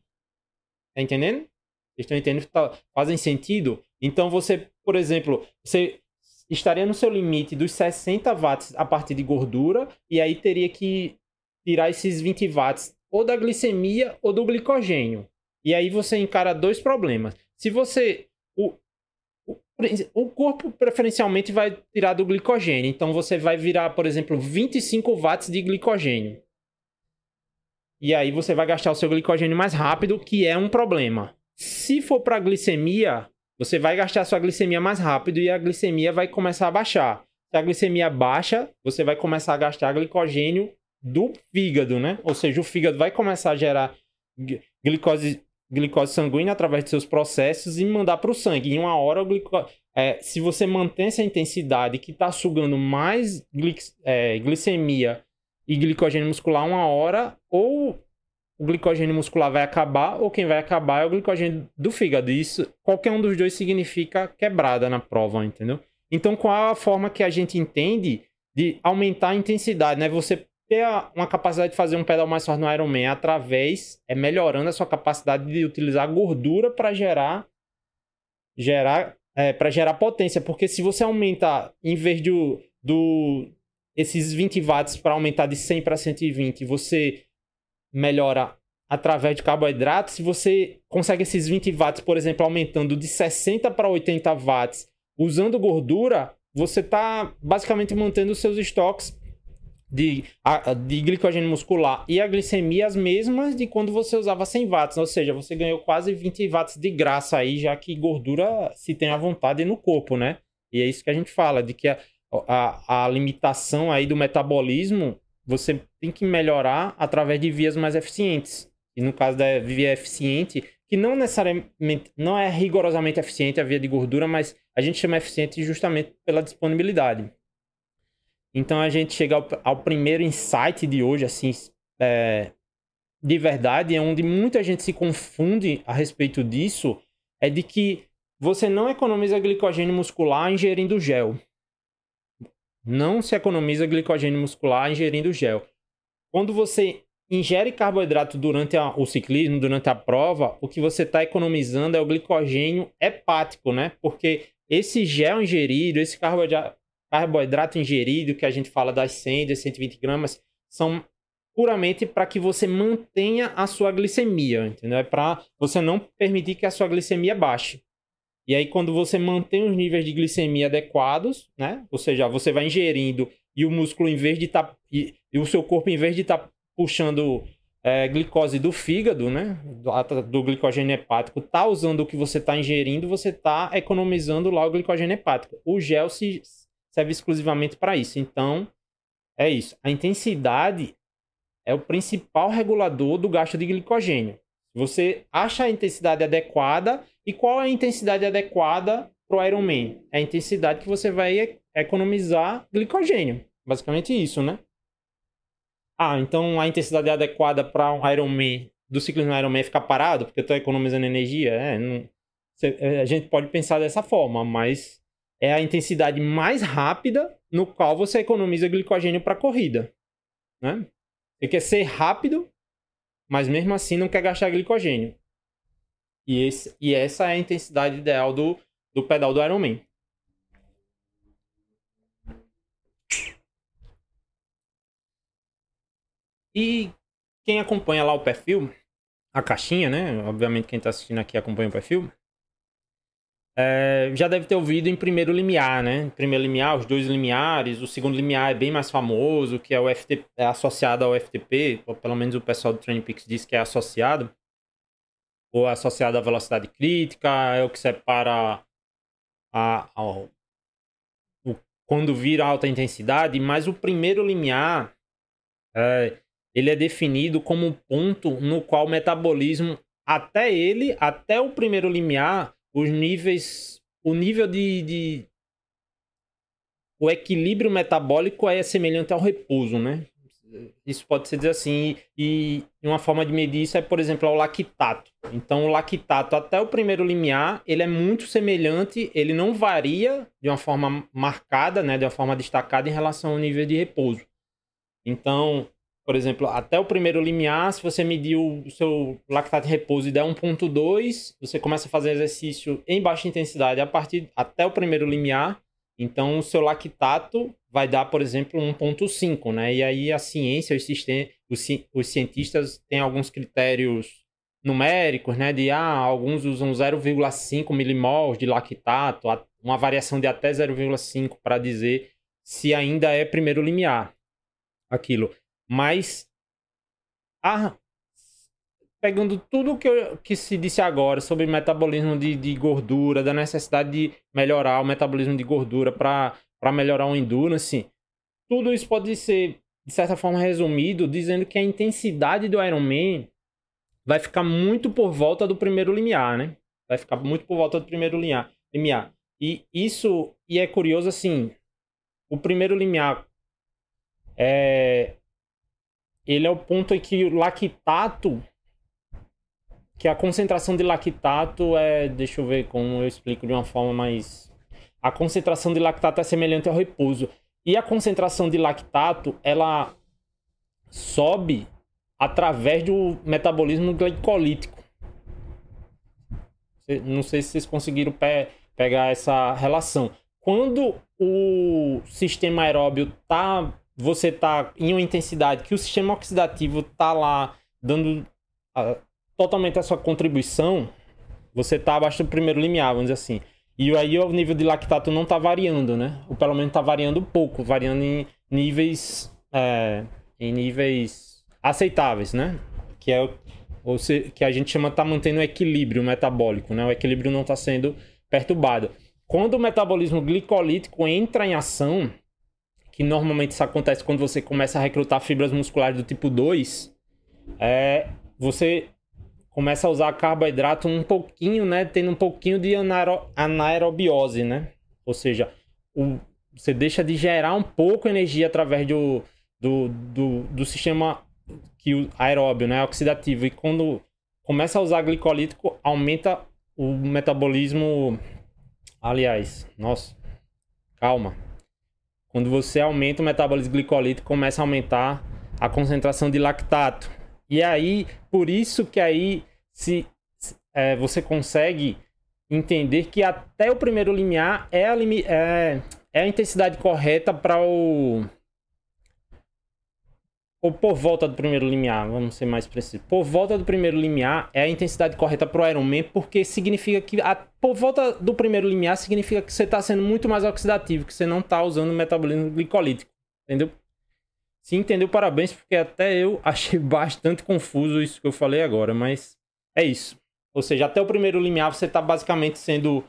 Tá entendendo? Estão entendendo? Tá, fazem sentido? Então você, por exemplo, você estaria no seu limite dos 60 watts a partir de gordura e aí teria que tirar esses 20 watts ou da glicemia ou do glicogênio. E aí você encara dois problemas. Se você o, o, o corpo preferencialmente vai tirar do glicogênio, então você vai virar, por exemplo, 25 watts de glicogênio. E aí você vai gastar o seu glicogênio mais rápido, que é um problema. Se for para glicemia, você vai gastar sua glicemia mais rápido e a glicemia vai começar a baixar. Se a glicemia baixa, você vai começar a gastar glicogênio do fígado, né? Ou seja, o fígado vai começar a gerar glicose, glicose sanguínea através de seus processos e mandar para o sangue. Em uma hora, glico... é, se você mantém essa intensidade que está sugando mais glic... é, glicemia e glicogênio muscular uma hora, ou o glicogênio muscular vai acabar, ou quem vai acabar é o glicogênio do fígado. Isso, qualquer um dos dois significa quebrada na prova, entendeu? Então, qual a forma que a gente entende de aumentar a intensidade, né? Você ter uma capacidade de fazer um pedal mais forte no Ironman através, é melhorando a sua capacidade de utilizar gordura para gerar, gerar, é, para gerar potência. Porque se você aumentar, em vez do, do esses 20 watts para aumentar de 100 para 120, você melhora através de carboidrato, se você consegue esses 20 watts, por exemplo, aumentando de 60 para 80 watts usando gordura, você está basicamente mantendo os seus estoques de, de glicogênio muscular e a glicemia as mesmas de quando você usava 100 watts, ou seja, você ganhou quase 20 watts de graça aí, já que gordura se tem à vontade no corpo, né? E é isso que a gente fala, de que a, a, a limitação aí do metabolismo você tem que melhorar através de vias mais eficientes. E no caso da via eficiente, que não necessariamente, não é rigorosamente eficiente a via de gordura, mas a gente chama eficiente justamente pela disponibilidade. Então a gente chega ao, ao primeiro insight de hoje, assim, é, de verdade, é onde muita gente se confunde a respeito disso, é de que você não economiza glicogênio muscular ingerindo gel. Não se economiza glicogênio muscular ingerindo gel. Quando você ingere carboidrato durante a, o ciclismo, durante a prova, o que você está economizando é o glicogênio hepático, né? Porque esse gel ingerido, esse carboidrato, carboidrato ingerido, que a gente fala das 100, das 120 gramas, são puramente para que você mantenha a sua glicemia, entendeu? É para você não permitir que a sua glicemia baixe. E aí, quando você mantém os níveis de glicemia adequados, né? Ou seja, você vai ingerindo e o músculo, em vez de estar. Tá, e, e, o seu corpo, em vez de estar tá puxando é, glicose do fígado, né? Do, do glicogênio hepático, tá usando o que você está ingerindo, você está economizando lá o glicogênio hepático. O gel se, serve exclusivamente para isso. Então, é isso. A intensidade é o principal regulador do gasto de glicogênio. Você acha a intensidade adequada e qual é a intensidade adequada para o Ironman? É a intensidade que você vai economizar glicogênio. Basicamente isso, né? Ah, então a intensidade adequada para um Ironman, do ciclismo Ironman é ficar parado, porque eu estou economizando energia? É, não, a gente pode pensar dessa forma, mas é a intensidade mais rápida no qual você economiza glicogênio para a corrida. Né? Você quer ser rápido, mas mesmo assim não quer gastar glicogênio. E, esse, e essa é a intensidade ideal do, do pedal do Ironman. E quem acompanha lá o perfil, a caixinha, né? Obviamente quem está assistindo aqui acompanha o perfil. É, já deve ter ouvido em primeiro limiar, né? Primeiro limiar, os dois limiares. O segundo limiar é bem mais famoso, que é o FTP, é associado ao FTP. Ou pelo menos o pessoal do Peaks diz que é associado. Ou associado à velocidade crítica, é o que separa a, a, o, quando vira alta intensidade. Mas o primeiro limiar, é, ele é definido como um ponto no qual o metabolismo, até ele, até o primeiro limiar, os níveis, o nível de, de, o equilíbrio metabólico é semelhante ao repouso, né? Isso pode ser dizer assim, e uma forma de medir isso é, por exemplo, o lactato. Então, o lactato até o primeiro limiar, ele é muito semelhante, ele não varia de uma forma marcada, né, de uma forma destacada em relação ao nível de repouso. Então, por exemplo, até o primeiro limiar, se você medir o seu lactato de repouso e der 1.2, você começa a fazer exercício em baixa intensidade a partir até o primeiro limiar, então o seu lactato vai dar, por exemplo, 1.5, né? E aí a ciência, os, os, os cientistas têm alguns critérios numéricos, né? De ah, alguns usam 0,5 milimols de lactato, uma variação de até 0,5 para dizer se ainda é primeiro limiar aquilo. Mas a, pegando tudo que, eu, que se disse agora sobre metabolismo de, de gordura, da necessidade de melhorar o metabolismo de gordura para melhorar o endurance, tudo isso pode ser, de certa forma, resumido dizendo que a intensidade do Ironman vai ficar muito por volta do primeiro limiar, né? Vai ficar muito por volta do primeiro limiar. limiar. E isso, e é curioso assim, o primeiro limiar é, ele é o ponto em que o lactato, que a concentração de lactato é, deixa eu ver como eu explico de uma forma mais, a concentração de lactato é semelhante ao repouso. E a concentração de lactato, ela sobe através do metabolismo glicolítico. Não sei se vocês conseguiram pe pegar essa relação. Quando o sistema aeróbio está você está em uma intensidade que o sistema oxidativo está lá dando totalmente a sua contribuição, você está abaixo do primeiro limiar, vamos dizer assim. E aí o nível de lactato não está variando, né? Ou pelo menos está variando pouco, variando em níveis, é, em níveis aceitáveis, né? Que é o que a gente chama está mantendo o equilíbrio metabólico, né? O equilíbrio não está sendo perturbado. Quando o metabolismo glicolítico entra em ação, que normalmente isso acontece quando você começa a recrutar fibras musculares do tipo 2, é, você começa a usar carboidrato um pouquinho, né? Tendo um pouquinho de anaero, anaerobiose, né? Ou seja, o, você deixa de gerar um pouco energia através do, do, do, do sistema que aeróbio, né? Oxidativo. E quando começa a usar glicolítico, aumenta o metabolismo. Aliás, nossa, calma. Quando você aumenta o metabolismo glicolítico, começa a aumentar a concentração de lactato. E aí, por isso que aí se é, você consegue entender que até o primeiro limiar é a, é, é a intensidade correta para o ou por volta do primeiro limiar, vamos ser mais precisos. Por volta do primeiro limiar é a intensidade correta para o Ironman, porque significa que a, por volta do primeiro limiar significa que você está sendo muito mais oxidativo, que você não está usando o metabolismo glicolítico, entendeu? Se entendeu, parabéns, porque até eu achei bastante confuso isso que eu falei agora, mas é isso. Ou seja, até o primeiro limiar você está basicamente sendo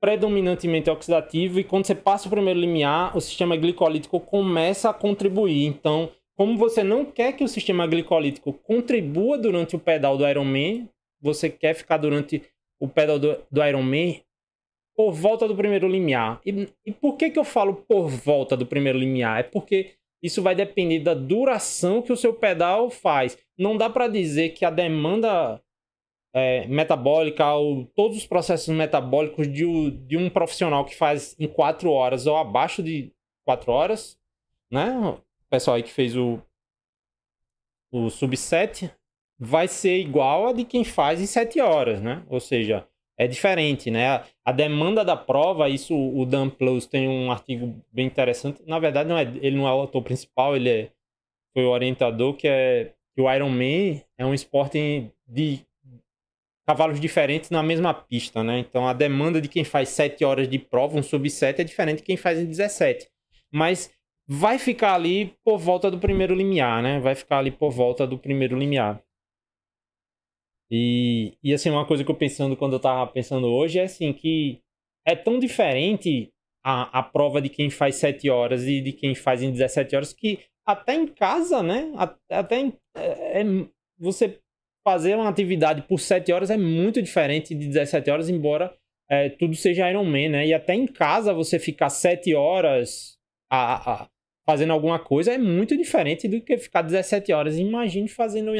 predominantemente oxidativo e quando você passa o primeiro limiar, o sistema glicolítico começa a contribuir. Então, como você não quer que o sistema glicolítico contribua durante o pedal do Ironman, você quer ficar durante o pedal do, do Ironman por volta do primeiro limiar. E, e por que, que eu falo por volta do primeiro limiar? É porque isso vai depender da duração que o seu pedal faz. Não dá para dizer que a demanda é, metabólica ou todos os processos metabólicos de, de um profissional que faz em 4 horas ou abaixo de 4 horas, né? Pessoal aí que fez o, o subset vai ser igual a de quem faz em 7 horas, né? Ou seja, é diferente, né? A demanda da prova, isso o Dan Plus tem um artigo bem interessante. Na verdade, não é, ele não é o autor principal, ele é, foi o orientador, que é que o Ironman é um esporte de cavalos diferentes na mesma pista, né? Então a demanda de quem faz 7 horas de prova, um sub-7, é diferente de quem faz em 17. Mas vai ficar ali por volta do primeiro limiar, né? Vai ficar ali por volta do primeiro limiar. E, e assim, uma coisa que eu pensando quando eu tava pensando hoje é assim, que é tão diferente a, a prova de quem faz 7 horas e de quem faz em 17 horas que até em casa, né? Até em, é, é, você fazer uma atividade por 7 horas é muito diferente de 17 horas, embora é, tudo seja Ironman, né? E até em casa você ficar 7 horas a, a, fazendo alguma coisa é muito diferente do que ficar 17 horas. Imagine fazendo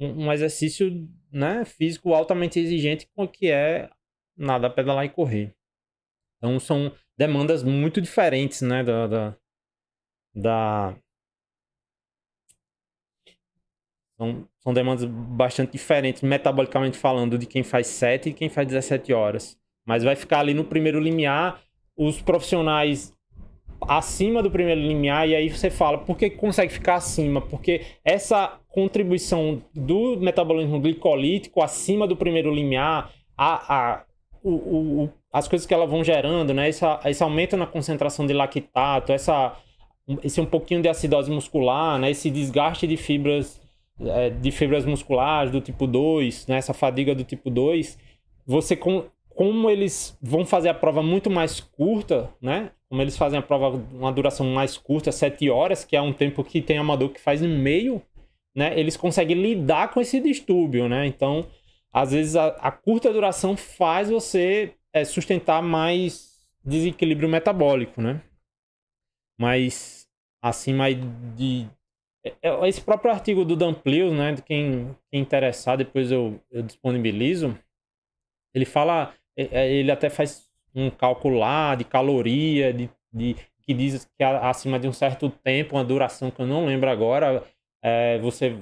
um exercício né, físico altamente exigente, com que é nada pedalar e correr. Então são demandas muito diferentes, né, da, da, da... São, são demandas bastante diferentes, metabolicamente falando, de quem faz 7 e quem faz 17 horas. Mas vai ficar ali no primeiro limiar. Os profissionais acima do primeiro limiar, e aí você fala, por que consegue ficar acima? Porque essa contribuição do metabolismo glicolítico acima do primeiro limiar, a, a, o, o, as coisas que elas vão gerando, né? Esse, esse aumento na concentração de lactato, essa, esse um pouquinho de acidose muscular, né? Esse desgaste de fibras, é, de fibras musculares do tipo 2, né? Essa fadiga do tipo 2, você como eles vão fazer a prova muito mais curta, né? Como eles fazem a prova uma duração mais curta, 7 horas, que é um tempo que tem amador que faz no meio, né? Eles conseguem lidar com esse distúrbio, né? Então, às vezes a, a curta duração faz você é, sustentar mais desequilíbrio metabólico, né? Mas acima de é, é, esse próprio artigo do Dan né? De quem, quem interessar, depois eu, eu disponibilizo. Ele fala ele até faz um cálculo lá de caloria, de, de que diz que acima de um certo tempo, uma duração que eu não lembro agora, é, você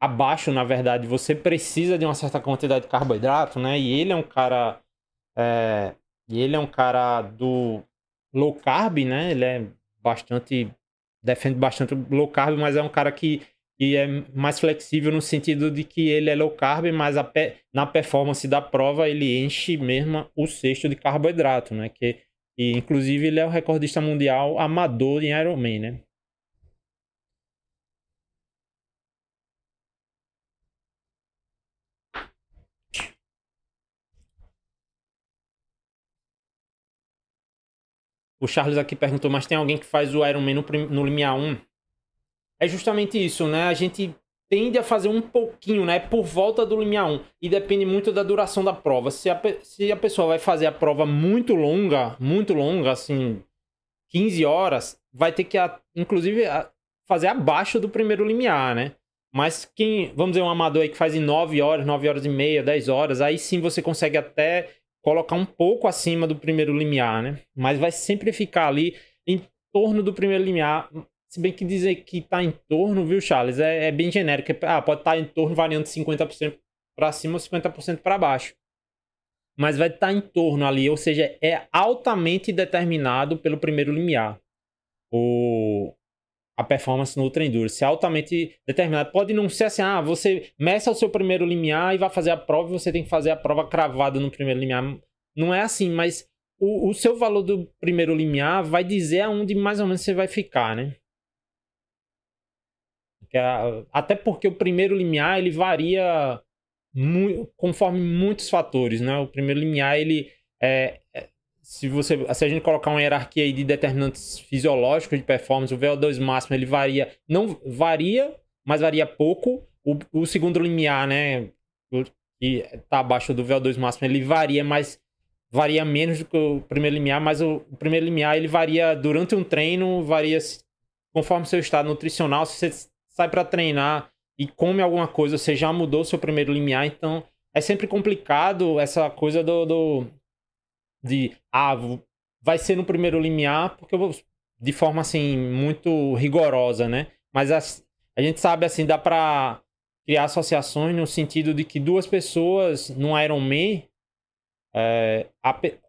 abaixo, na verdade, você precisa de uma certa quantidade de carboidrato, né? E ele é um cara, é, ele é um cara do low carb, né? Ele é bastante defende bastante low carb, mas é um cara que e é mais flexível no sentido de que ele é low carb, mas pe na performance da prova ele enche mesmo o cesto de carboidrato, né? Que, e, inclusive ele é o recordista mundial amador em Ironman, né? O Charles aqui perguntou, mas tem alguém que faz o Ironman no, no limiar 1? É justamente isso, né? A gente tende a fazer um pouquinho, né? Por volta do limiar 1. E depende muito da duração da prova. Se a, se a pessoa vai fazer a prova muito longa, muito longa, assim, 15 horas, vai ter que, inclusive, fazer abaixo do primeiro limiar, né? Mas quem, vamos dizer, um amador aí que faz em 9 horas, 9 horas e meia, 10 horas, aí sim você consegue até colocar um pouco acima do primeiro limiar, né? Mas vai sempre ficar ali em torno do primeiro limiar, se bem que dizer que está em torno, viu, Charles, é, é bem genérico. Ah, pode estar tá em torno variando de 50% para cima ou 50% para baixo. Mas vai estar tá em torno ali, ou seja, é altamente determinado pelo primeiro limiar. O... a performance no Ultra Endurance. É altamente determinado. Pode não ser assim, ah, você meça o seu primeiro limiar e vai fazer a prova e você tem que fazer a prova cravada no primeiro limiar. Não é assim, mas o, o seu valor do primeiro limiar vai dizer aonde mais ou menos você vai ficar, né? Até porque o primeiro limiar ele varia conforme muitos fatores, né? O primeiro limiar ele é, é se você se a gente colocar uma hierarquia aí de determinantes fisiológicos de performance, o VO2 máximo ele varia, não varia, mas varia pouco. O, o segundo limiar, né, que está abaixo do VO2 máximo, ele varia, mas varia menos do que o primeiro limiar, mas o, o primeiro limiar ele varia durante um treino, varia conforme seu estado nutricional, se você sai para treinar e come alguma coisa, você já mudou seu primeiro limiar, então é sempre complicado essa coisa do, do de ah, vai ser no primeiro limiar, porque eu vou de forma assim muito rigorosa, né? Mas a, a gente sabe assim, dá para criar associações no sentido de que duas pessoas no Ironman, é,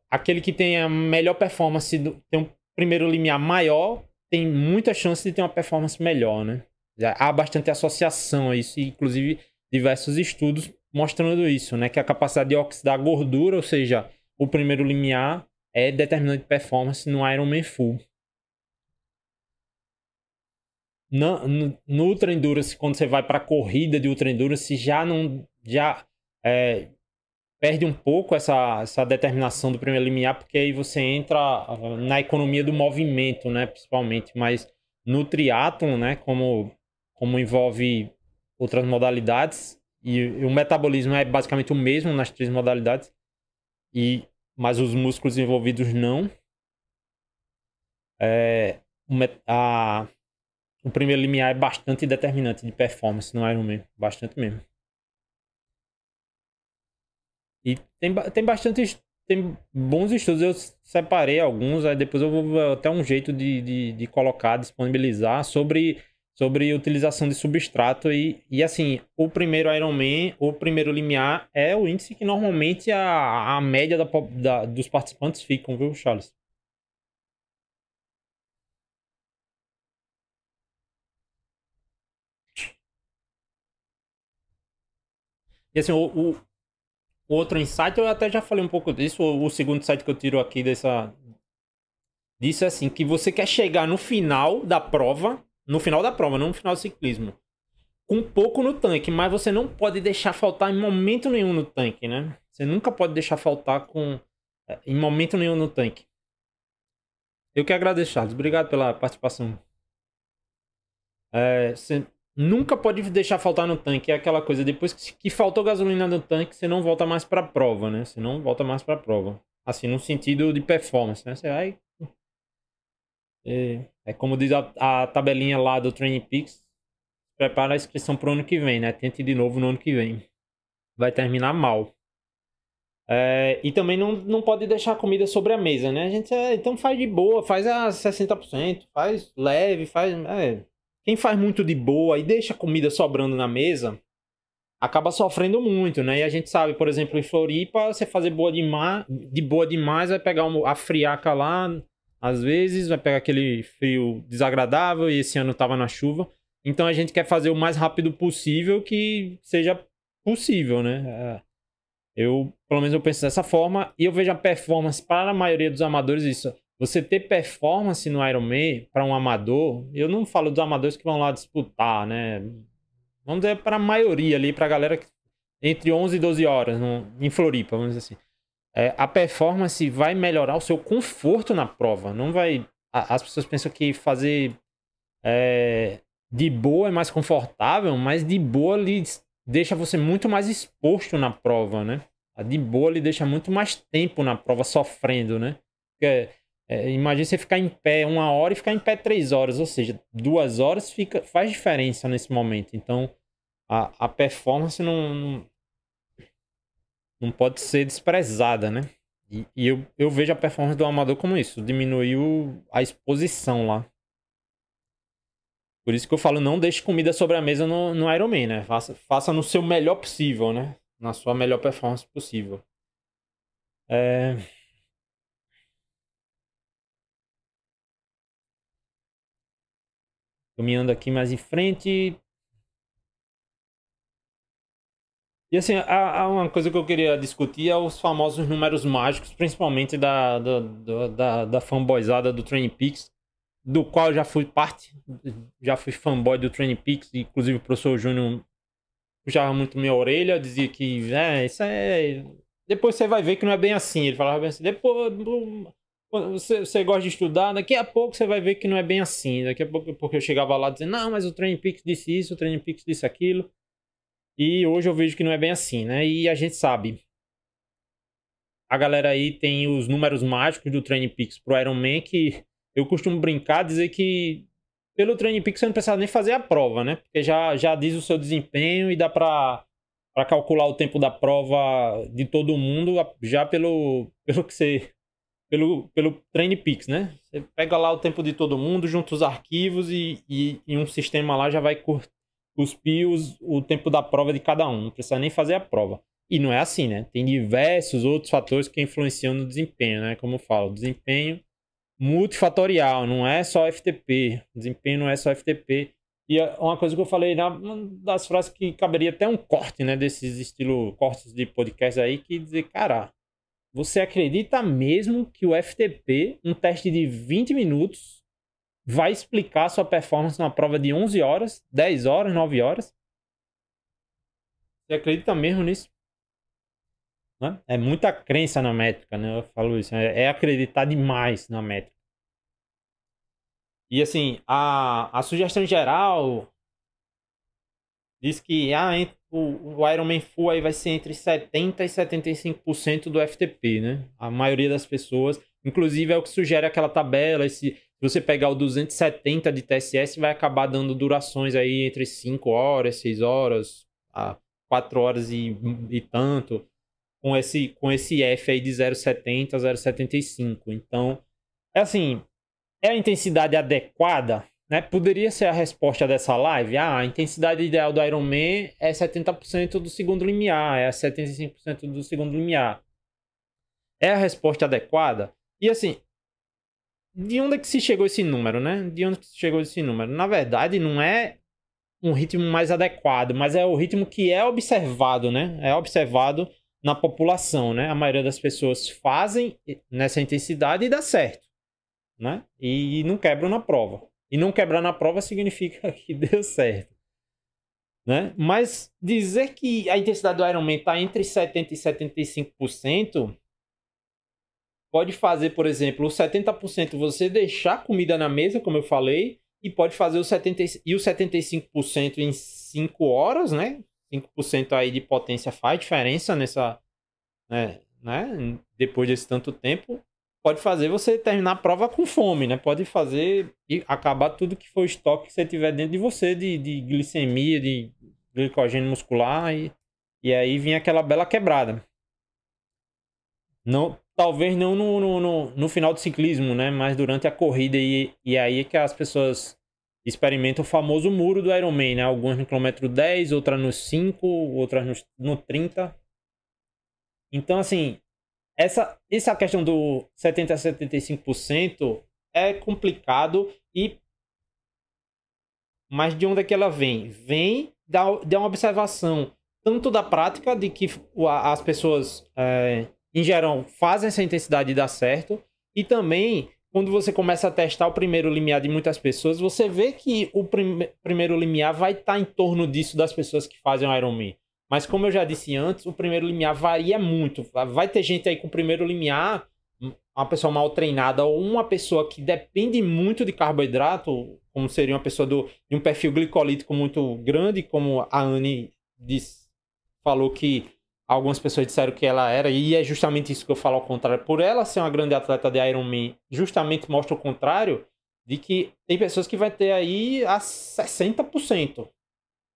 aquele que tem a melhor performance, tem um primeiro limiar maior, tem muita chance de ter uma performance melhor, né? Há bastante associação a isso, inclusive diversos estudos mostrando isso, né? Que a capacidade de oxidar gordura, ou seja, o primeiro limiar é determinante de performance no Ironman Full. No, no, no Ultra Endurance, quando você vai para a corrida de Ultra Endurance, já não já é, perde um pouco essa, essa determinação do primeiro limiar, porque aí você entra ah, na economia do movimento, né, principalmente. Mas no triatlon, né, como, como envolve outras modalidades, e, e o metabolismo é basicamente o mesmo nas três modalidades, e mas os músculos envolvidos não. É, a, o primeiro limiar é bastante determinante de performance no Ironman, bastante mesmo. E tem, tem bastante tem bons estudos, eu separei alguns, aí depois eu vou até um jeito de, de, de colocar, disponibilizar sobre sobre utilização de substrato e, e assim, o primeiro Ironman, o primeiro limiar é o índice que normalmente a, a média da, da, dos participantes ficam, viu, Charles? E assim, o, o, o, outro insight, eu até já falei um pouco disso, o, o segundo insight que eu tiro aqui dessa... Disso é assim, que você quer chegar no final da prova no final da prova, não no final do ciclismo. Com pouco no tanque, mas você não pode deixar faltar em momento nenhum no tanque, né? Você nunca pode deixar faltar com é, em momento nenhum no tanque. Eu que agradeço, Charles. Obrigado pela participação. É, você nunca pode deixar faltar no tanque. É aquela coisa, depois que, que faltou gasolina no tanque, você não volta mais para a prova, né? Você não volta mais para a prova. Assim, no sentido de performance, né? Você vai é, é como diz a, a, tabelinha lá do Training Peaks, prepara a inscrição para o ano que vem, né? Tente de novo no ano que vem. Vai terminar mal. É, e também não, não pode deixar a comida sobre a mesa, né? A gente é, então faz de boa, faz a 60%, faz leve, faz. É. Quem faz muito de boa e deixa a comida sobrando na mesa acaba sofrendo muito, né? E a gente sabe, por exemplo, em Floripa, você fazer boa demais, de boa demais, vai pegar a friaca lá, às vezes vai pegar aquele frio desagradável e esse ano estava na chuva. Então a gente quer fazer o mais rápido possível que seja possível, né? É, eu, pelo menos eu penso dessa forma e eu vejo a performance para a maioria dos amadores isso. Você ter performance no Ironman para um amador, eu não falo dos amadores que vão lá disputar, né? Vamos dizer para a maioria ali, para a galera que, entre 11 e 12 horas no, em Floripa, vamos dizer assim é, a performance vai melhorar o seu conforto na prova. Não vai. As pessoas pensam que fazer é, de boa é mais confortável, mas de boa lhe deixa você muito mais exposto na prova, né? A de boa lhe deixa muito mais tempo na prova sofrendo, né? Porque, é, imagine você ficar em pé uma hora e ficar em pé três horas, ou seja, duas horas fica, faz diferença nesse momento. Então, a, a performance não não pode ser desprezada, né? E, e, eu, eu vejo a performance do amador como isso, diminuiu a exposição lá. Por isso que eu falo, não deixe comida sobre a mesa no, no Ironman, né? Faça, faça no seu melhor possível, né? Na sua melhor performance possível. É... Caminhando aqui mais em frente. E assim, há, há, uma coisa que eu queria discutir é os famosos números mágicos, principalmente da, da, da, da, da fanboyzada do Training Peaks, do qual já fui parte, já fui fanboy do Training Peaks, inclusive o professor Júnior puxava muito minha orelha, dizia que é, isso é. Depois você vai ver que não é bem assim. Ele falava bem assim, depois você, você gosta de estudar, daqui a pouco você vai ver que não é bem assim. Daqui a pouco, porque eu chegava lá dizendo, não, mas o Training Peaks disse isso, o Training Peaks disse aquilo. E hoje eu vejo que não é bem assim, né? E a gente sabe. A galera aí tem os números mágicos do Training Peaks pro Ironman que eu costumo brincar, dizer que pelo Training Peaks você não precisa nem fazer a prova, né? Porque já, já diz o seu desempenho e dá pra, pra calcular o tempo da prova de todo mundo já pelo, pelo que você pelo, pelo Peaks, né? Você pega lá o tempo de todo mundo, junta os arquivos e, e, e um sistema lá já vai cuspir os, o tempo da prova de cada um. Não precisa nem fazer a prova. E não é assim, né? Tem diversos outros fatores que influenciam no desempenho, né? Como eu falo, desempenho multifatorial, não é só FTP. Desempenho não é só FTP. E é uma coisa que eu falei, uma das frases que caberia até um corte, né? Desses estilo cortes de podcast aí, que dizer, cara, você acredita mesmo que o FTP, um teste de 20 minutos, vai explicar sua performance numa prova de 11 horas, 10 horas, 9 horas. Você acredita mesmo nisso? Né? É muita crença na métrica, né? Eu falo isso. É, é acreditar demais na métrica. E assim, a, a sugestão geral diz que ah, o, o Ironman Full aí vai ser entre 70% e 75% do FTP, né? A maioria das pessoas, inclusive é o que sugere aquela tabela, esse se você pegar o 270 de TSS, vai acabar dando durações aí entre 5 horas, 6 horas, a 4 horas e, e tanto, com esse, com esse F aí de 0,70 a 0,75. Então, é assim, é a intensidade adequada? Né? Poderia ser a resposta dessa live? Ah, a intensidade ideal do Ironman é 70% do segundo limiar, é 75% do segundo limiar. É a resposta adequada? E assim, de onde é que se chegou esse número, né? De onde se chegou esse número? Na verdade, não é um ritmo mais adequado, mas é o ritmo que é observado, né? É observado na população, né? A maioria das pessoas fazem nessa intensidade e dá certo, né? E não quebram na prova. E não quebrar na prova significa que deu certo. Né? Mas dizer que a intensidade do Ironman está entre 70% e 75% pode fazer, por exemplo, o 70% você deixar comida na mesa, como eu falei, e pode fazer o 70 e o 75% em 5 horas, né? 5% aí de potência faz diferença nessa, né, né? Depois desse tanto tempo, pode fazer você terminar a prova com fome, né? Pode fazer e acabar tudo que for estoque que você tiver dentro de você de, de glicemia, de glicogênio muscular e, e aí vinha aquela bela quebrada. Não, talvez não no, no, no, no, final do ciclismo, né? Mas durante a corrida e, e aí é que as pessoas experimentam o famoso muro do Ironman, né? Algumas no quilômetro 10, outras no 5, outras no, no 30. Então, assim, essa, essa questão do 70% a 75% é complicado e mas de onde é que ela vem? Vem de uma observação tanto da prática de que as pessoas é, em geral, fazem essa intensidade dar certo. E também, quando você começa a testar o primeiro limiar de muitas pessoas, você vê que o prim primeiro limiar vai estar tá em torno disso das pessoas que fazem o Ironman. Mas como eu já disse antes, o primeiro limiar varia muito. Vai ter gente aí com o primeiro limiar, uma pessoa mal treinada ou uma pessoa que depende muito de carboidrato, como seria uma pessoa do, de um perfil glicolítico muito grande, como a Anne falou que Algumas pessoas disseram que ela era, e é justamente isso que eu falo ao contrário. Por ela ser uma grande atleta de Ironman, justamente mostra o contrário de que tem pessoas que vai ter aí a 60%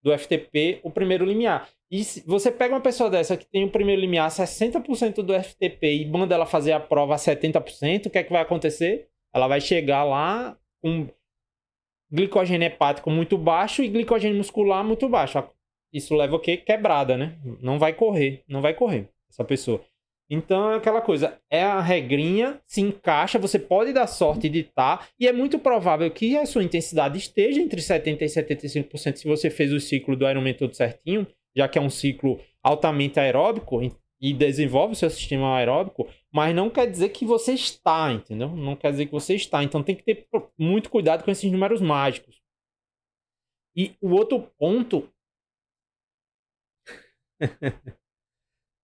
do FTP o primeiro limiar. E se você pega uma pessoa dessa que tem o primeiro limiar 60% do FTP e manda ela fazer a prova a 70%, o que é que vai acontecer? Ela vai chegar lá com glicogênio hepático muito baixo e glicogênio muscular muito baixo isso leva o quê? Quebrada, né? Não vai correr, não vai correr essa pessoa. Então é aquela coisa, é a regrinha, se encaixa, você pode dar sorte de estar, e é muito provável que a sua intensidade esteja entre 70% e 75% se você fez o ciclo do Ironman todo certinho, já que é um ciclo altamente aeróbico e desenvolve o seu sistema aeróbico, mas não quer dizer que você está, entendeu? Não quer dizer que você está. Então tem que ter muito cuidado com esses números mágicos. E o outro ponto.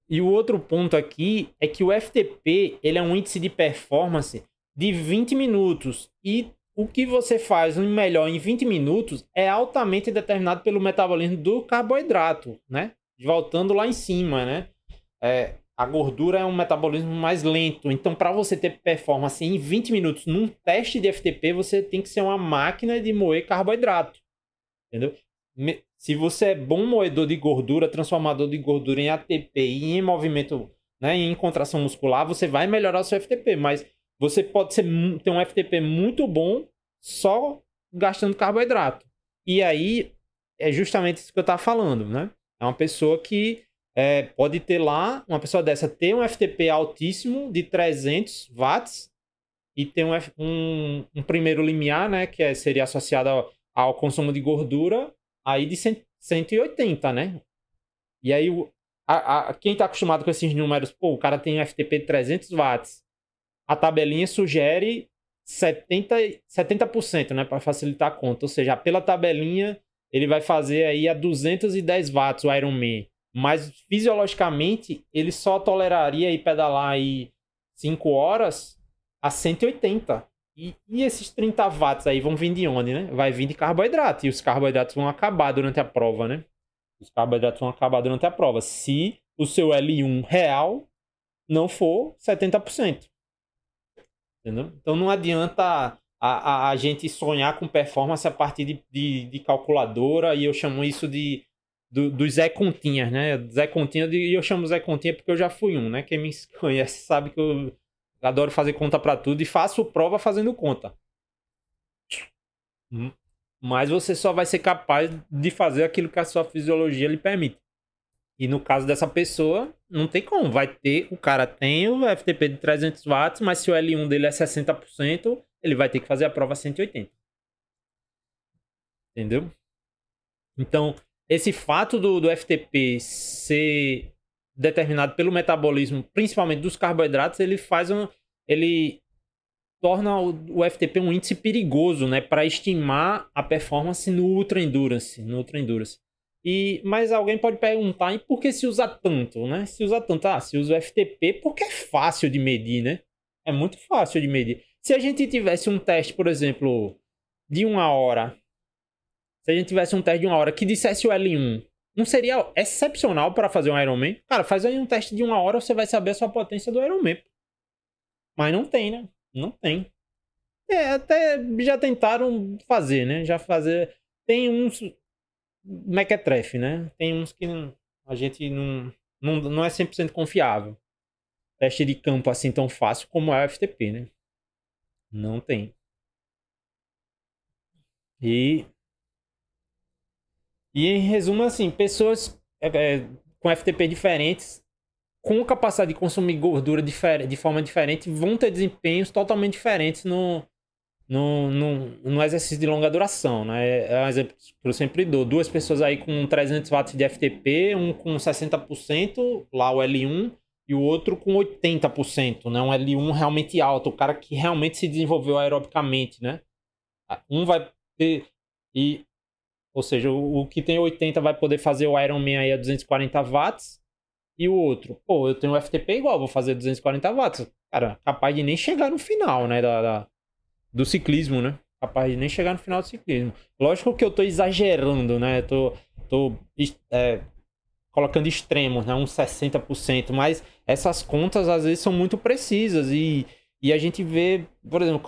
e o outro ponto aqui é que o FTP ele é um índice de performance de 20 minutos. E o que você faz melhor em 20 minutos é altamente determinado pelo metabolismo do carboidrato, né? Voltando lá em cima, né? É, a gordura é um metabolismo mais lento. Então, para você ter performance em 20 minutos num teste de FTP, você tem que ser uma máquina de moer carboidrato. Entendeu? Se você é bom moedor de gordura, transformador de gordura em ATP e em movimento, né, em contração muscular, você vai melhorar o seu FTP. Mas você pode ser, ter um FTP muito bom só gastando carboidrato. E aí é justamente isso que eu estava falando, né? É uma pessoa que é, pode ter lá, uma pessoa dessa ter um FTP altíssimo de 300 watts e ter um, um, um primeiro limiar, né, que é, seria associado ao, ao, consumo de gordura, aí de 100, 180, né? E aí, o, a, a, quem está acostumado com esses números, pô, o cara tem um FTP de 300 watts, a tabelinha sugere 70%, 70% né, para facilitar a conta. Ou seja, pela tabelinha, ele vai fazer aí a 210 watts o Ironman. Mas fisiologicamente, ele só toleraria aí pedalar aí 5 horas a 180. E, e esses 30 watts aí vão vir de onde, né? Vai vir de carboidrato. E os carboidratos vão acabar durante a prova, né? Os carboidratos vão acabar durante a prova. Se o seu L1 real não for 70%. Entendeu? Então não adianta a, a, a gente sonhar com performance a partir de, de, de calculadora. E eu chamo isso de do, dos Zé Continhas, né? Zé Continha, e eu chamo Zé Continha porque eu já fui um, né? Quem me conhece sabe que eu adoro fazer conta para tudo e faço prova fazendo conta. Hum. Mas você só vai ser capaz de fazer aquilo que a sua fisiologia lhe permite. E no caso dessa pessoa, não tem como. Vai ter, o cara tem o FTP de 300 watts, mas se o L1 dele é 60%, ele vai ter que fazer a prova 180. Entendeu? Então, esse fato do, do FTP ser determinado pelo metabolismo, principalmente dos carboidratos, ele faz um. Ele torna o, o FTP um índice perigoso, né? Para estimar a performance no Ultra Endurance. No Ultra Endurance. E, mas alguém pode perguntar, e por que se usa tanto, né? Se usa tanto, ah, se usa o FTP porque é fácil de medir, né? É muito fácil de medir. Se a gente tivesse um teste, por exemplo, de uma hora se a gente tivesse um teste de uma hora que dissesse o L1, não seria excepcional para fazer um Ironman? Cara, faz aí um teste de uma hora, você vai saber a sua potência do Ironman. Mas não tem, né? Não tem. É, até já tentaram fazer, né? Já fazer. Tem uns mequetrefe, né? Tem uns que a gente não, não, não é 100% confiável. Teste de campo assim tão fácil como é o FTP, né? Não tem. E e em resumo, assim, pessoas é, é com FTP diferentes, com capacidade de consumir gordura de forma diferente, vão ter desempenhos totalmente diferentes no, no, no, no exercício de longa duração. Né? É um exemplo que eu sempre dou. Duas pessoas aí com 300 watts de FTP, um com 60%, lá o L1, e o outro com 80%, né? Um L1 realmente alto, o cara que realmente se desenvolveu aerobicamente, né? Um vai ter... E ou seja, o, o, que tem 80 vai poder fazer o Ironman aí a 240 watts. E o outro, pô, eu tenho FTP igual, vou fazer 240 watts. Cara, capaz de nem chegar no final, né? Da, da, do ciclismo, né? Capaz de nem chegar no final do ciclismo. Lógico que eu tô exagerando, né? Tô, tô é, colocando extremos, né? Uns 60%. Mas essas contas às vezes são muito precisas. E, e a gente vê, por exemplo,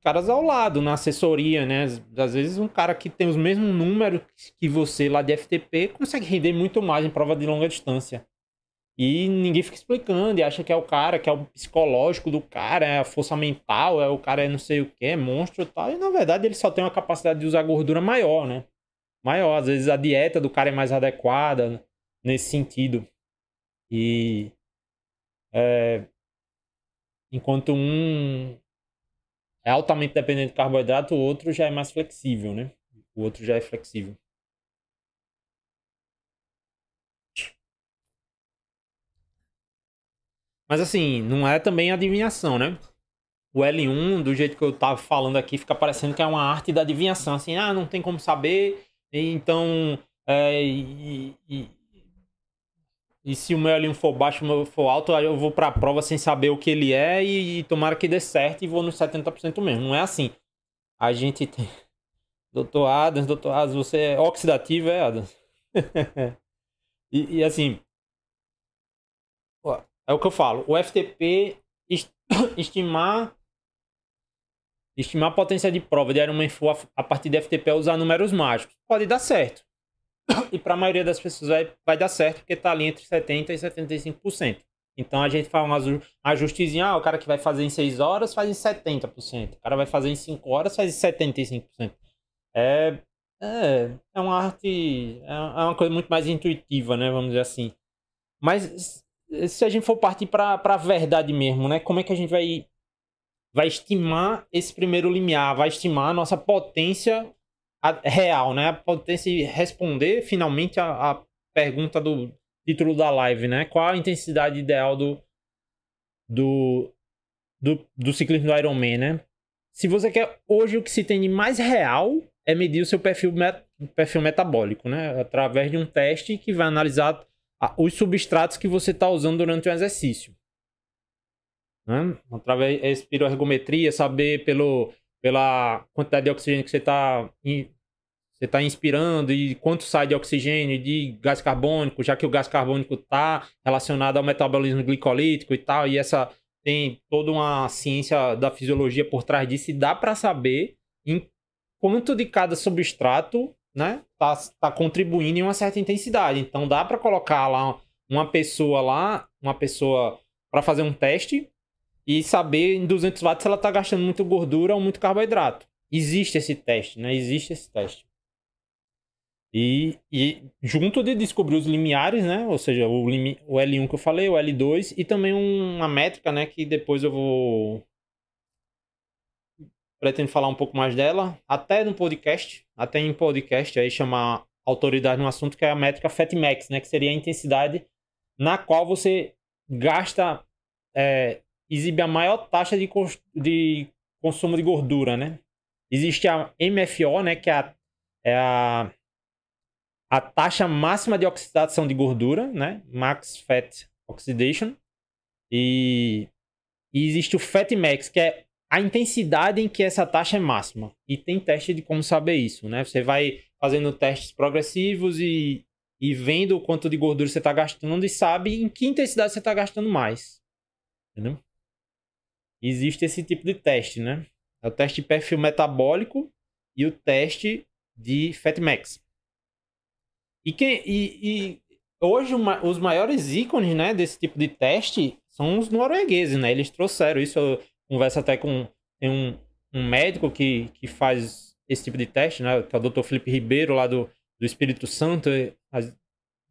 caras ao lado, na assessoria, né? Às vezes um cara que tem os mesmos números que você lá de FTP consegue render muito mais em prova de longa distância. E ninguém fica explicando e acha que é o cara, que é o psicológico do cara, é a força mental, é o cara é não sei o que, é monstro e tal. E na verdade ele só tem uma capacidade de usar gordura maior, né? Maior. Às vezes a dieta do cara é mais adequada nesse sentido. E É, enquanto um é altamente dependente de carboidrato, o outro já é mais flexível, né? O outro já é flexível. Mas assim, não é também adivinhação, né? O L1, do jeito que eu tava falando aqui, fica parecendo que é uma arte da adivinhação. Assim, ah, não tem como saber, então. É, e, e, se o meu L1 for baixo, o meu for alto, aí eu vou pra prova sem saber o que ele é e, e tomara que dê certo e vou nos 70% mesmo. Não é assim. A gente tem. Doutor Adams, doutor Adams, você é oxidativo, é, Adams? e, e assim. É o que eu falo. O FTP estimar estimar a potência de prova de Ironman Full a partir de FTP é usar números mágicos. Pode dar certo. E para a maioria das pessoas vai, vai dar certo porque está ali entre 70% e 75%. Então a gente faz um ajustezinho. Ah, o cara que vai fazer em 6 horas faz em 70%. O cara vai fazer em 5 horas faz em 75%. É, é, é uma arte. É, é uma coisa muito mais intuitiva, né? Vamos dizer assim. Mas se a gente for partir para a verdade mesmo, né? Como é que a gente vai, vai estimar esse primeiro limiar? Vai estimar a nossa potência real, né? Potência de responder finalmente a, a pergunta do título da live, né? Qual a intensidade ideal do, do, do, do ciclismo do Ironman, né? Se você quer hoje o que se tem de mais real é medir o seu perfil, met, perfil metabólico, né? Através de um teste que vai analisar os substratos que você está usando durante o exercício. Né? Através da espiroergometria, saber pelo, pela quantidade de oxigênio que você está você tá inspirando e quanto sai de oxigênio de gás carbônico, já que o gás carbônico está relacionado ao metabolismo glicolítico e tal, e essa tem toda uma ciência da fisiologia por trás disso, e dá para saber em quanto de cada substrato né, tá, tá contribuindo em uma certa intensidade. Então dá para colocar lá uma pessoa lá, uma pessoa para fazer um teste e saber em 200 watts se ela tá gastando muito gordura ou muito carboidrato. Existe esse teste, né? Existe esse teste. E, e junto de descobrir os limiares, né? Ou seja, o, o L1 que eu falei, o L2 e também uma métrica, né? Que depois eu vou pretendo falar um pouco mais dela, até no podcast, até em podcast, aí chamar autoridade no assunto, que é a métrica FATMAX, né? Que seria a intensidade na qual você gasta, é, exibe a maior taxa de, de consumo de gordura, né? Existe a MFO, né? Que é a, é a, a taxa máxima de oxidação de gordura, né? Max Fat Oxidation. E, e existe o FATMAX, que é a intensidade em que essa taxa é máxima. E tem teste de como saber isso, né? Você vai fazendo testes progressivos e, e vendo o quanto de gordura você está gastando e sabe em que intensidade você está gastando mais. Entendeu? Existe esse tipo de teste, né? É o teste de perfil metabólico e o teste de Fatmax. E, quem, e, e hoje uma, os maiores ícones né, desse tipo de teste são os noruegueses, né? Eles trouxeram isso conversa até com um, um médico que, que faz esse tipo de teste, né? Que é o Dr. Felipe Ribeiro, lá do, do Espírito Santo. A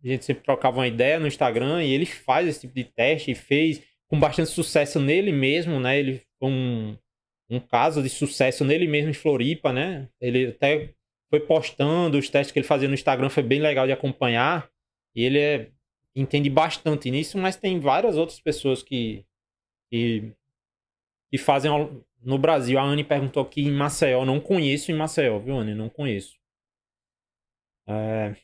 gente sempre trocava uma ideia no Instagram e ele faz esse tipo de teste e fez com bastante sucesso nele mesmo, né? Ele foi um, um caso de sucesso nele mesmo em Floripa, né? Ele até foi postando os testes que ele fazia no Instagram, foi bem legal de acompanhar. E ele é, entende bastante nisso, mas tem várias outras pessoas que, que que fazem no Brasil. A Anne perguntou aqui em Maceió. Não conheço em Maceió, viu, Anne? Não conheço. É...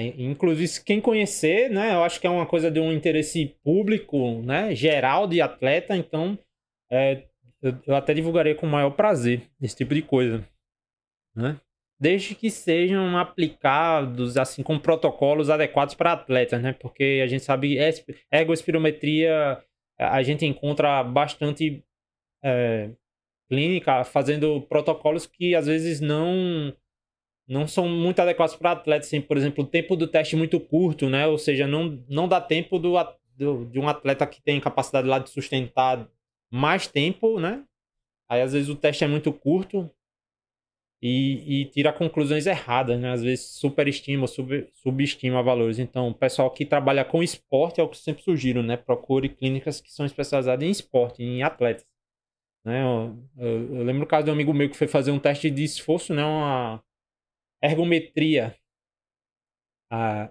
É, inclusive, quem conhecer, né? Eu acho que é uma coisa de um interesse público, né? Geral de atleta. Então, é, eu, eu até divulgaria com o maior prazer esse tipo de coisa, né? Desde que sejam aplicados assim com protocolos adequados para atletas, né? Porque a gente sabe ergospirometria a gente encontra bastante é, clínica fazendo protocolos que às vezes não não são muito adequados para atletas, assim, por exemplo, o tempo do teste muito curto, né? Ou seja, não, não dá tempo do, do, de um atleta que tem capacidade lá de sustentar mais tempo, né? Aí às vezes o teste é muito curto. e, e tira conclusões erradas, né? Às vezes superestima, sub, subestima valores. Então, o pessoal que trabalha com esporte é o que sempre sugiro, né? Procure clínicas que são especializadas em esporte, em atletas. Né? Eu, eu, eu lembro o caso de um amigo meu que foi fazer um teste de esforço, né? Uma ergometria. Ah,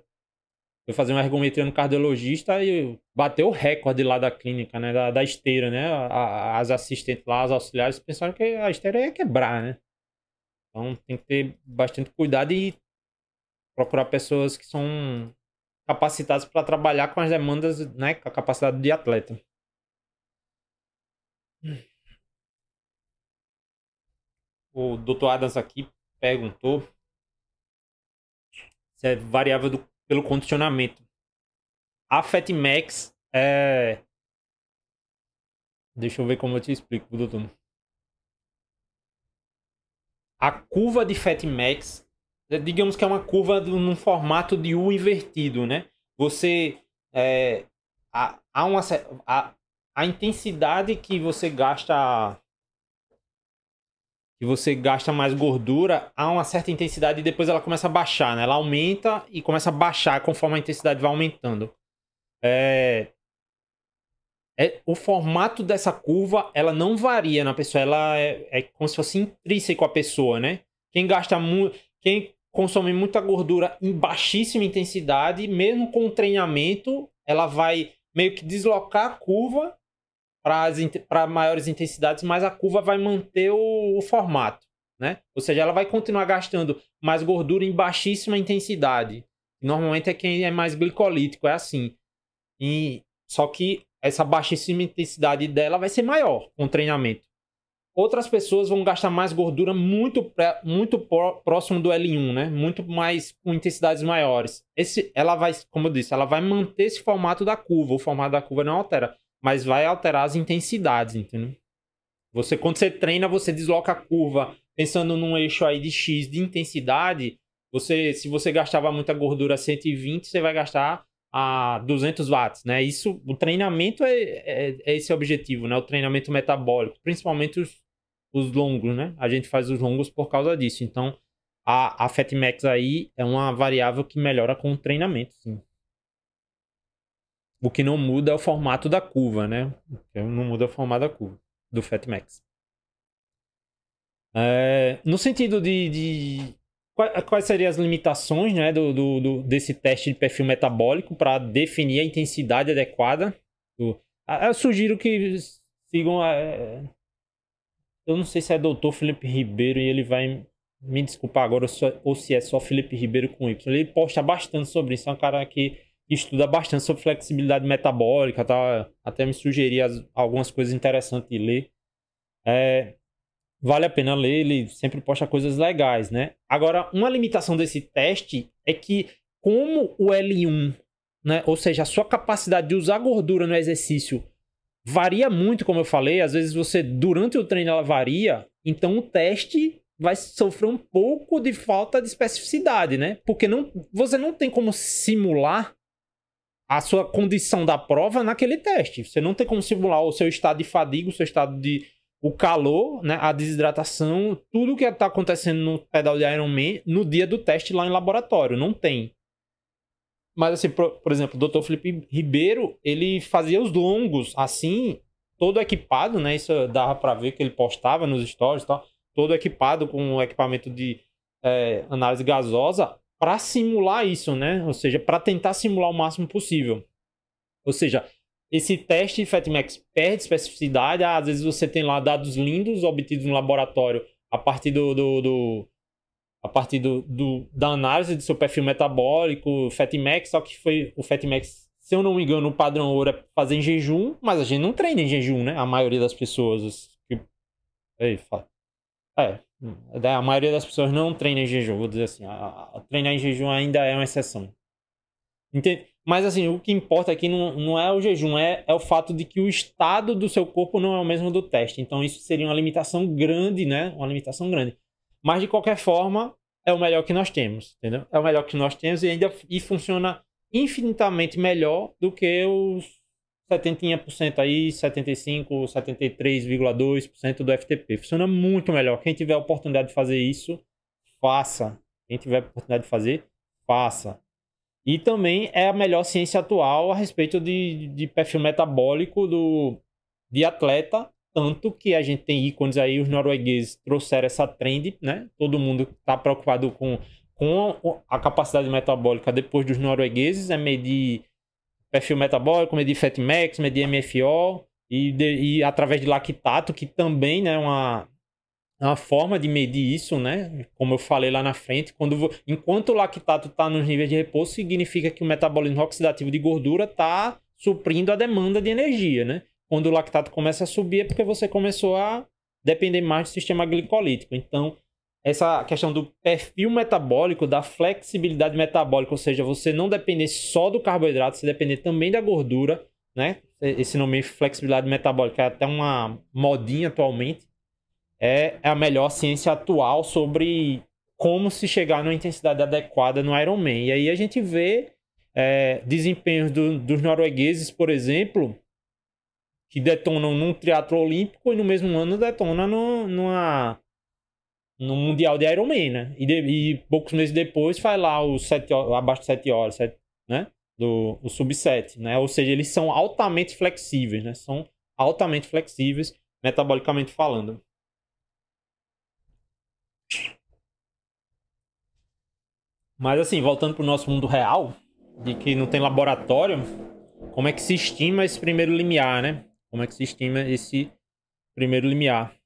fazer uma ergometria no cardiologista e bateu o recorde lá da clínica, né? Da, da esteira, né? As assistentes lá, as auxiliares, pensaram que a esteira ia quebrar, né? Então tem que ter bastante cuidado e procurar pessoas que são capacitadas para trabalhar com as demandas, né, com a capacidade de atleta. O Dr. Adams aqui perguntou se é variável do, pelo condicionamento. A Fatmax é. Deixa eu ver como eu te explico, doutor a curva de Fatmax, digamos que é uma curva num formato de U invertido, né? Você é, há, há uma a, a intensidade que você gasta que você gasta mais gordura, há uma certa intensidade e depois ela começa a baixar, né? Ela aumenta e começa a baixar conforme a intensidade vai aumentando. É, é, o formato dessa curva, ela não varia na pessoa, ela é, é como se fosse intrínseco à pessoa, né? Quem gasta muito, quem consome muita gordura em baixíssima intensidade, mesmo com treinamento, ela vai meio que deslocar a curva para maiores intensidades, mas a curva vai manter o, o, formato, né? Ou seja, ela vai continuar gastando mais gordura em baixíssima intensidade. Normalmente é quem é mais glicolítico, é assim. E, só que essa baixíssima intensidade dela vai ser maior com o treinamento. Outras pessoas vão gastar mais gordura muito, muito próximo do L1, né? Muito mais com intensidades maiores. Esse, ela vai, como eu disse, ela vai manter esse formato da curva. O formato da curva não altera, mas vai alterar as intensidades, entendeu? Você, quando você treina, você desloca a curva pensando num eixo aí de X de intensidade. Você, se você gastava muita gordura 120, você vai gastar a 200 watts, né? Isso, o treinamento é, é, é, esse objetivo, né? O treinamento metabólico, principalmente os, os longos, né? A gente faz os longos por causa disso. Então, a, a Fatmax aí é uma variável que melhora com o treinamento, sim. O que não muda é o formato da curva, né? Não muda o formato da curva do Fatmax. É, no sentido de, de Quais seriam as limitações né, do, do, do desse teste de perfil metabólico para definir a intensidade adequada? Do... Eu sugiro que sigam. A... Eu não sei se é doutor Felipe Ribeiro e ele vai me desculpar agora ou se é só Felipe Ribeiro com Y. Ele posta bastante sobre isso. É um cara que estuda bastante sobre flexibilidade metabólica. Tá? Até me sugerir algumas coisas interessantes de ler. É, vale a pena ler, ele sempre posta coisas legais, né? Agora, uma limitação desse teste é que, como o L1, né, ou seja, a sua capacidade de usar gordura no exercício varia muito, como eu falei, às vezes você, durante o treino, ela varia, então o teste vai sofrer um pouco de falta de especificidade, né? Porque não, você não tem como simular a sua condição da prova naquele teste. Você não tem como simular o seu estado de fadiga, o seu estado de o calor, né, a desidratação, tudo que está acontecendo no pedal de Ironman no dia do teste lá em laboratório. Não tem. Mas, assim, por, por exemplo, o Dr. Felipe Ribeiro, ele fazia os longos assim, todo equipado, né? Isso dava para ver que ele postava nos stories tal. Todo equipado com equipamento de é, análise gasosa para simular isso, né? Ou seja, para tentar simular o máximo possível. Ou seja, esse teste Fatmax perde especificidade. às vezes você tem lá dados lindos obtidos no laboratório a partir do, do, do a partir do, do, da análise do seu perfil metabólico, Fatmax, só que foi o Fatmax, se eu não me engano, o padrão ouro é fazer em jejum, mas a gente não treina em jejum, né? A maioria das pessoas. Que... Ei, é, é, a maioria das pessoas não treina em jejum, vou dizer assim. A, a, treinar em jejum ainda é uma exceção. Entende? Mas assim, o que importa aqui não, não é o jejum, é, é o fato de que o estado do seu corpo não é o mesmo do teste. Então isso seria uma limitação grande, né? Uma limitação grande. Mas de qualquer forma, é o melhor que nós temos, entendeu? É o melhor que nós temos e ainda e funciona infinitamente melhor do que os 70% aí, 75, 73,2% do FTP. Funciona muito melhor. Quem tiver a oportunidade de fazer isso, faça. Quem tiver a oportunidade de fazer, faça. E também é a melhor ciência atual a respeito de, de perfil metabólico do, de atleta. Tanto que a gente tem ícones aí, os noruegueses trouxeram essa trend, né? Todo mundo está preocupado com, com a capacidade metabólica depois dos noruegueses, é medir perfil metabólico, medir FatMax, medir MFO e, de, e através de lactato, que também né, é uma, uma forma de medir isso, né? Como eu falei lá na frente, quando enquanto o lactato está nos níveis de repouso, significa que o metabolismo oxidativo de gordura está suprindo a demanda de energia, né? Quando o lactato começa a subir é porque você começou a depender mais do sistema glicolítico. Então, essa questão do perfil metabólico, da flexibilidade metabólica, ou seja, você não depender só do carboidrato, você depender também da gordura, né? Esse nome flexibilidade metabólica é até uma modinha atualmente. É, é a melhor ciência atual sobre como se chegar numa intensidade adequada no Ironman. E aí a gente vê é, desempenhos do, dos noruegueses, por exemplo, que detonam num triatlo olímpico e no mesmo ano detonam no, numa no Mundial de Ironman, né? E, de, e, poucos meses depois faz lá os 7 abaixo de 7 horas, 7, né? Do o sub-7, né? Ou seja, eles são altamente flexíveis, né? São altamente flexíveis, metabolicamente falando. Mas assim, voltando para o nosso mundo real, de que não tem laboratório, como é que se estima esse primeiro limiar, né? Como é que se estima esse primeiro limiar?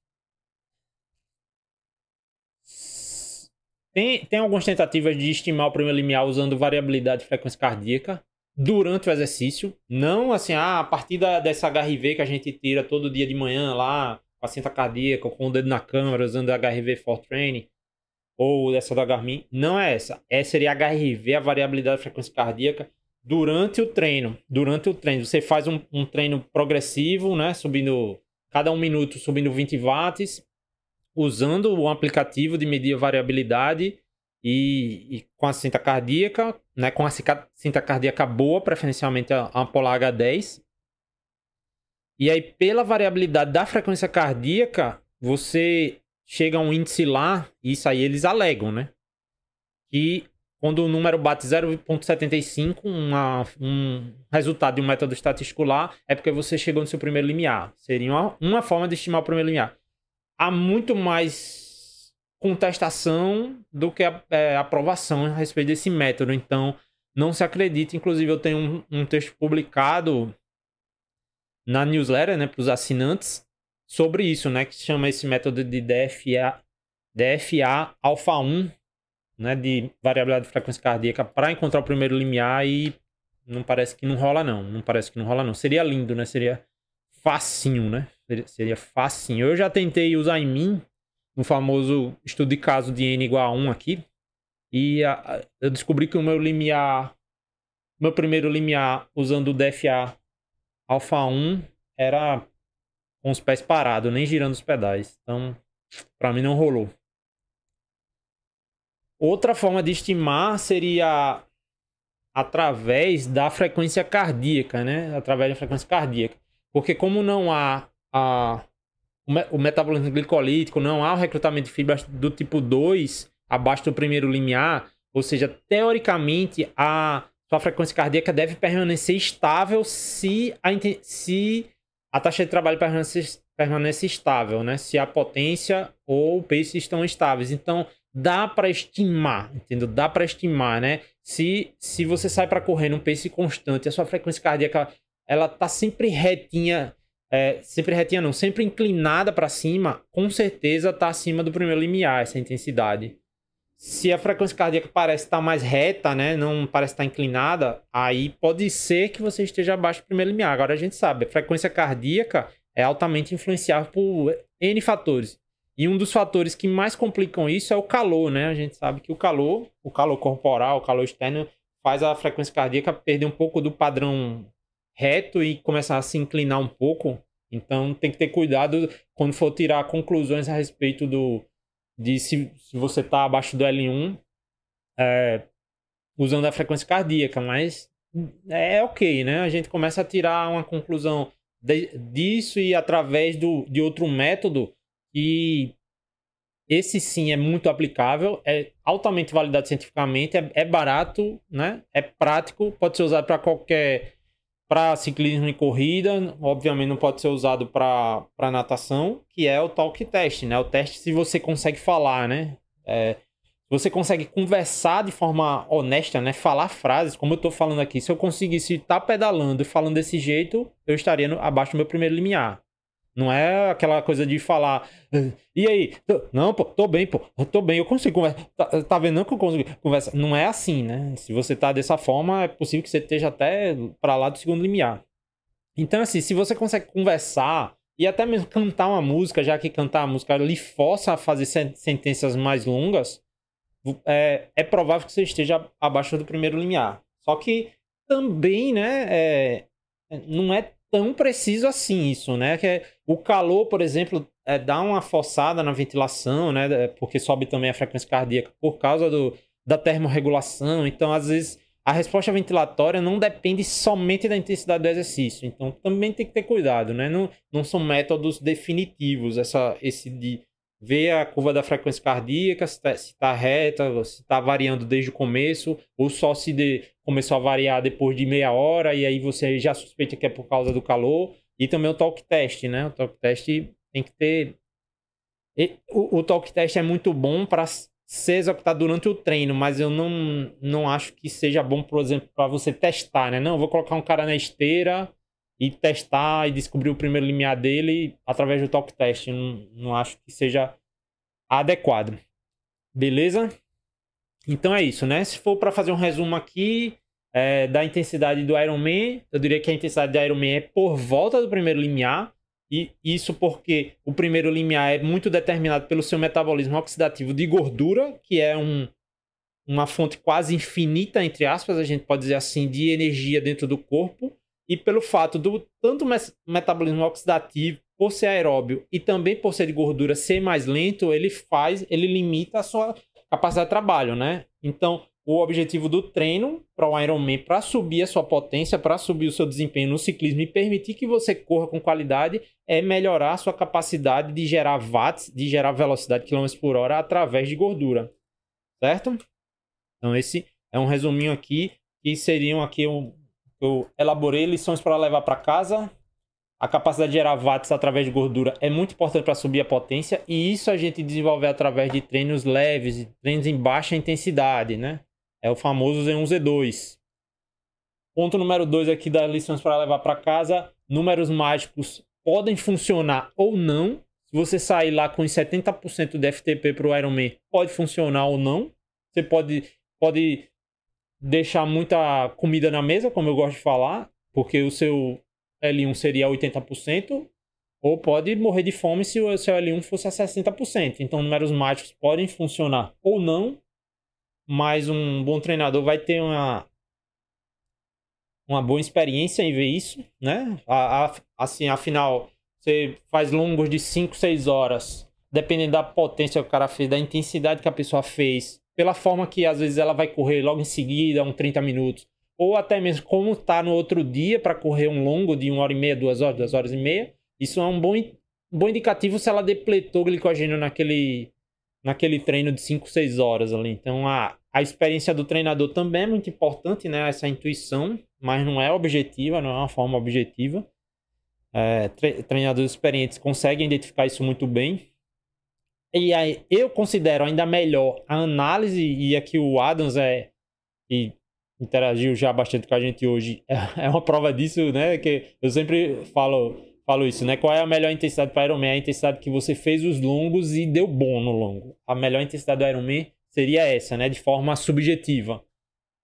Tem, tem algumas tentativas de estimar o primeiro limiar usando variabilidade de frequência cardíaca durante o exercício. Não assim, ah, a partir da, dessa HRV que a gente tira todo dia de manhã lá, cinta cardíaca, com o dedo na câmera, usando a HRV for Training, ou dessa da Garmin. Não é essa. Essa seria a HRV, a variabilidade de frequência cardíaca, durante o treino. Durante o treino. Você faz um, um treino progressivo, né? Subindo cada um minuto, subindo 20 watts usando o aplicativo de medir a variabilidade e, e, com a cinta cardíaca, né, com a cinta cardíaca boa, preferencialmente a, Polar H10. E aí, pela variabilidade da frequência cardíaca, você chega a um índice lá, isso aí eles alegam, né? Que quando o número bate 0,75, um resultado de um método estatístico lá, é porque você chegou no seu primeiro limiar. Seria uma, uma forma de estimar o primeiro limiar há muito mais contestação do que a, é, aprovação a respeito desse método. Então, não se acredita. Inclusive, eu tenho um, um texto publicado na newsletter, né, para os assinantes, sobre isso, né, que se chama esse método de DFA, DFA alfa 1, né, de variabilidade de frequência cardíaca, para encontrar o primeiro limiar e não parece que não rola não, não parece que não rola não. Seria lindo, né? Seria facinho, né? Seria facinho. Eu já tentei usar em mim, no famoso estudo de caso de n igual a 1 aqui. E a, a, eu descobri que o meu limiar, meu primeiro limiar usando o DFA alfa 1 era com os pés parados, nem girando os pedais. Então, para mim não rolou. Outra forma de estimar seria através da frequência cardíaca, né? Através da frequência cardíaca. Porque como não há a, o metabolismo glicolítico, não há o recrutamento de fibras do tipo 2 abaixo do primeiro limiar, ou seja, teoricamente a sua frequência cardíaca deve permanecer estável se a, se a taxa de trabalho permanece, permanece estável, né? Se a potência ou o pace estão estáveis. Então, dá para estimar, entendeu? Dá para estimar, né? Se, se você sai para correr num pace constante, a sua frequência cardíaca ela tá sempre retinha, é, sempre retinha não, sempre inclinada para cima, com certeza tá acima do primeiro limiar essa intensidade. Se a frequência cardíaca parece estar tá mais reta, né, não parece estar tá inclinada, aí pode ser que você esteja abaixo do primeiro limiar. Agora a gente sabe, a frequência cardíaca é altamente influenciável por N fatores. E um dos fatores que mais complicam isso é o calor, né? A gente sabe que o calor, o calor corporal, o calor externo, faz a frequência cardíaca perder um pouco do padrão reto e começar a se inclinar um pouco. Então tem que ter cuidado quando for tirar conclusões a respeito do de se, se você está abaixo do L1 é, usando a frequência cardíaca, mas é ok, né? A gente começa a tirar uma conclusão de, disso e através do, de outro método que esse sim é muito aplicável, é altamente validado cientificamente, é, é barato, né? É prático, pode ser usado para qualquer para ciclismo e corrida, obviamente não pode ser usado para natação, que é o talk test, né? O teste se você consegue falar, né? É, você consegue conversar de forma honesta, né? Falar frases, como eu estou falando aqui. Se eu conseguisse estar tá pedalando e falando desse jeito, eu estaria no, abaixo do meu primeiro limiar. Não é aquela coisa de falar, e aí? Não, pô, tô bem, pô, tô bem, eu consigo conversar. Tá, tá vendo que eu consigo conversar? Não é assim, né? Se você tá dessa forma, é possível que você esteja até para lá do segundo limiar. Então, assim, se você consegue conversar e até mesmo cantar uma música, já que cantar a música lhe força a fazer sentenças mais longas, é, é provável que você esteja abaixo do primeiro limiar. Só que também, né, é, não é tão preciso assim isso, né? Que é, o calor, por exemplo, é, dá uma forçada na ventilação, né? Porque sobe também a frequência cardíaca por causa do, da termorregulação. Então, às vezes, a resposta ventilatória não depende somente da intensidade do exercício. Então, também tem que ter cuidado, né? Não, não são métodos definitivos, essa, esse de ver a curva da frequência cardíaca, se está tá reta, se está variando desde o começo, ou só se de, começou a variar depois de meia hora, e aí você já suspeita que é por causa do calor. E também o talk test, né? O talk test tem que ter. O, o talk test é muito bom para ser executado durante o treino, mas eu não, não acho que seja bom, por exemplo, para você testar, né? Não, vou colocar um cara na esteira e testar e descobrir o primeiro limiar dele através do talk test. Não, não acho que seja adequado. Beleza? Então é isso, né? Se for para fazer um resumo aqui é, da intensidade do Ironman, eu diria que a intensidade do Ironman é por volta do primeiro limiar. E isso porque o primeiro limiar é muito determinado pelo seu metabolismo oxidativo de gordura, que é um, uma fonte quase infinita, entre aspas, a gente pode dizer assim, de energia dentro do corpo e pelo fato do tanto metabolismo oxidativo por ser aeróbio e também por ser de gordura ser mais lento, ele faz, ele limita a sua capacidade de trabalho, né? Então, o objetivo do treino para o Ironman, para subir a sua potência, para subir o seu desempenho no ciclismo e permitir que você corra com qualidade, é melhorar a sua capacidade de gerar watts, de gerar velocidade quilômetros por hora através de gordura, certo? Então esse é um resuminho aqui que seriam aqui um, eu elaborei lições para levar para casa. A capacidade de gerar watts através de gordura é muito importante para subir a potência e isso a gente desenvolve através de treinos leves, treinos em baixa intensidade, né? É o famoso Z1, Z2. Ponto número 2 aqui das lições para levar para casa. Números mágicos podem funcionar ou não. Se você sair lá com 70% de FTP para o Ironman, pode funcionar ou não. Você pode, pode deixar muita comida na mesa, como eu gosto de falar, porque o seu L1 seria 80%, ou pode morrer de fome se o seu L1 fosse a 60%. Então, números mágicos podem funcionar ou não, mas um bom treinador vai ter uma, uma boa experiência em ver isso, né? A, a, assim, afinal, você faz longos de 5, 6 horas, dependendo da potência que o cara fez, da intensidade que a pessoa fez, pela forma que às vezes ela vai correr logo em seguida, uns 30 minutos, ou até mesmo como tá no outro dia para correr um longo de uma hora e meia, duas horas, duas horas e meia, isso é um bom, bom indicativo se ela depletou glicogênio naquele, naquele treino de 5, 6 horas ali. Então a, a experiência do treinador também é muito importante, né? Essa intuição, mas não é objetiva, não é uma forma objetiva. É, tre treinadores experientes conseguem identificar isso muito bem. E aí eu considero ainda melhor a análise, e aqui o Adams é. que interagiu já bastante com a gente hoje, é uma prova disso, né? Que eu sempre falo, falo isso, né? Qual é a melhor intensidade para Ironman? É a intensidade que você fez os longos e deu bom no longo. A melhor intensidade do Ironman seria essa, né? De forma subjetiva.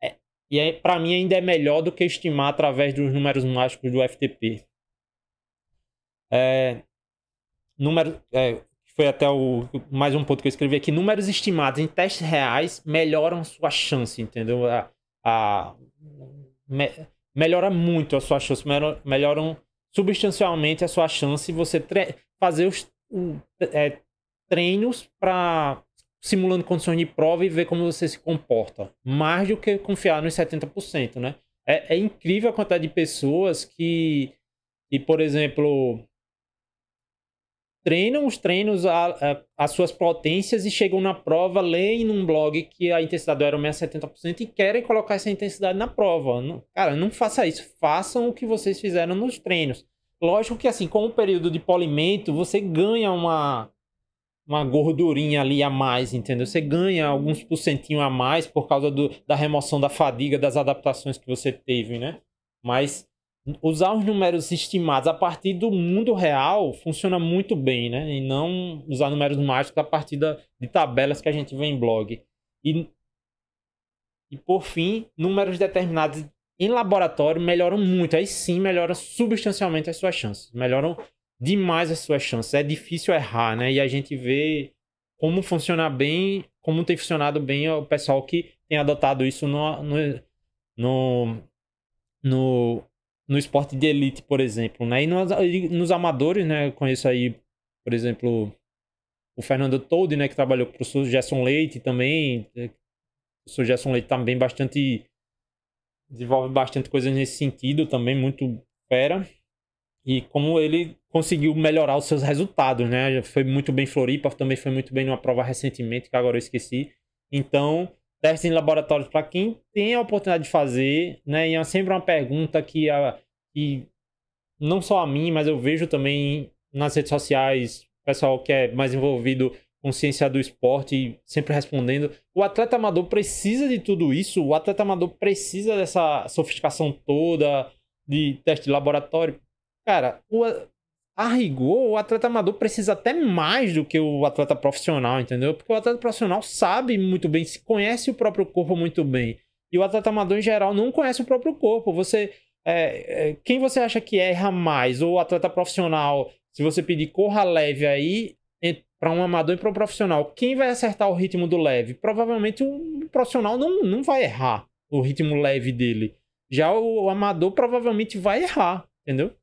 É, e para mim, ainda é melhor do que estimar através dos números mágicos do FTP. É, número, é, foi até o mais um ponto que eu escrevi aqui, números estimados em testes reais melhoram sua chance, entendeu? A, a me, melhora muito a sua chance, melhoram, substancialmente a sua chance você tre fazer os é, treinos para simulando condições de prova e ver como você se comporta. Mais do que confiar nos 70%, né? É, é incrível a quantidade de pessoas que, que por exemplo, treinam os treinos às suas potências e chegam na prova, leem num blog que a intensidade do Ironman é 70% e querem colocar essa intensidade na prova. Não, cara, não faça isso. Façam o que vocês fizeram nos treinos. Lógico que assim, com o período de polimento, você ganha uma uma gordurinha ali a mais, entendeu? Você ganha alguns porcentinho a mais por causa do, da remoção da fadiga, das adaptações que você teve, né? Mas usar os números estimados a partir do mundo real funciona muito bem, né? E não usar números mágicos a partir da, de tabelas que a gente vê em blog. E, e por fim, números determinados em laboratório melhoram muito. Aí sim melhoram substancialmente as suas chances. Melhoram demais as suas chances. É difícil errar, né? E a gente vê como funciona bem, como tem funcionado bem o pessoal que tem adotado isso no, no, no, no, no esporte de elite, por exemplo, né? E nos, nos amadores, né? Eu conheço aí, por exemplo, o Fernando Toldi, né? Que trabalhou com o professor Gerson Leite também. O professor Gerson Leite também bastante... Desenvolve bastante coisas nesse sentido também, muito fera. E como ele conseguiu melhorar os seus resultados, né? Foi muito bem em Floripa, também foi muito bem numa prova recentemente, que agora eu esqueci. Então, testes em laboratórios para quem tem a oportunidade de fazer, né? E é sempre uma pergunta que, a, que não só a mim, mas eu vejo também nas redes sociais, pessoal que é mais envolvido com ciência do esporte, sempre respondendo. O atleta amador precisa de tudo isso, o atleta amador precisa dessa sofisticação toda de teste de laboratório. Cara, o, a rigor, o atleta amador precisa até mais do que o atleta profissional, entendeu? Porque o atleta profissional sabe muito bem, se conhece o próprio corpo muito bem. E o atleta amador, em geral, não conhece o próprio corpo. Você. É, é, quem você acha que erra mais? Ou o atleta profissional, se você pedir corra leve aí, para um amador e para um profissional, quem vai acertar o ritmo do leve? Provavelmente o profissional não, não vai errar o ritmo leve dele. Já o amador provavelmente vai errar, entendeu?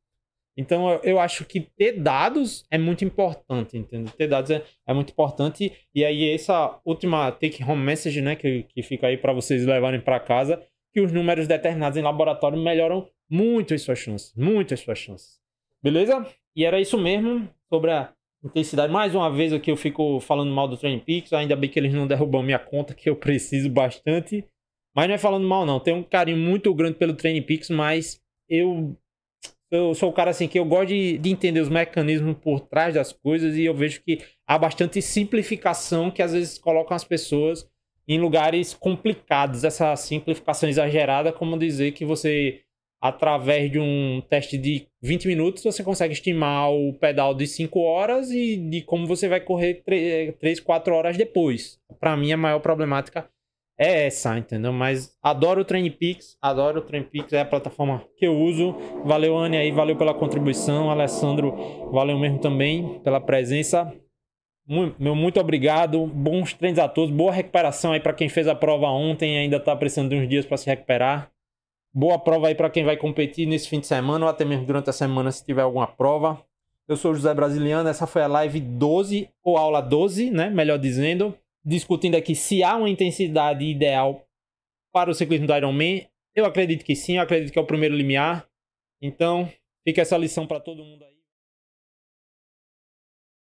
Então eu acho que ter dados é muito importante, entendeu? Ter dados é, é muito importante. E aí essa última take home message, né, que, que fica aí para vocês levarem para casa, que os números determinados em laboratório melhoram muito as suas chances, muito as suas chances. Beleza? E era isso mesmo sobre a intensidade. Mais uma vez aqui eu fico falando mal do Training Peaks, ainda bem que eles não derrubam minha conta, que eu preciso bastante. Mas não é falando mal não, tenho um carinho muito grande pelo Training Peaks, mas eu eu sou o cara assim que eu gosto de, de, entender os mecanismos por trás das coisas e eu vejo que há bastante simplificação que às vezes colocam as pessoas em lugares complicados. Essa simplificação exagerada, como dizer que você, através de um teste de 20 minutos, você consegue estimar o pedal de 5 horas e de como você vai correr 3, 4 horas depois. Para mim, a maior problemática é essa, entendeu? Mas adoro o TrainPix, adoro o TrainPix, é a plataforma que eu uso. Valeu, Anne, aí, valeu pela contribuição. Alessandro, valeu mesmo também pela presença. Muito, meu muito obrigado. Bons treinos a todos. Boa recuperação aí para quem fez a prova ontem, ainda tá precisando de uns dias para se recuperar. Boa prova aí para quem vai competir nesse fim de semana ou até mesmo durante a semana se tiver alguma prova. Eu sou José Brasiliano, essa foi a live 12 ou aula 12, né? Melhor dizendo discutindo aqui se há uma intensidade ideal para o ciclismo do Ironman. Eu acredito que sim, eu acredito que é o primeiro limiar. Então, fica essa lição para todo mundo aí.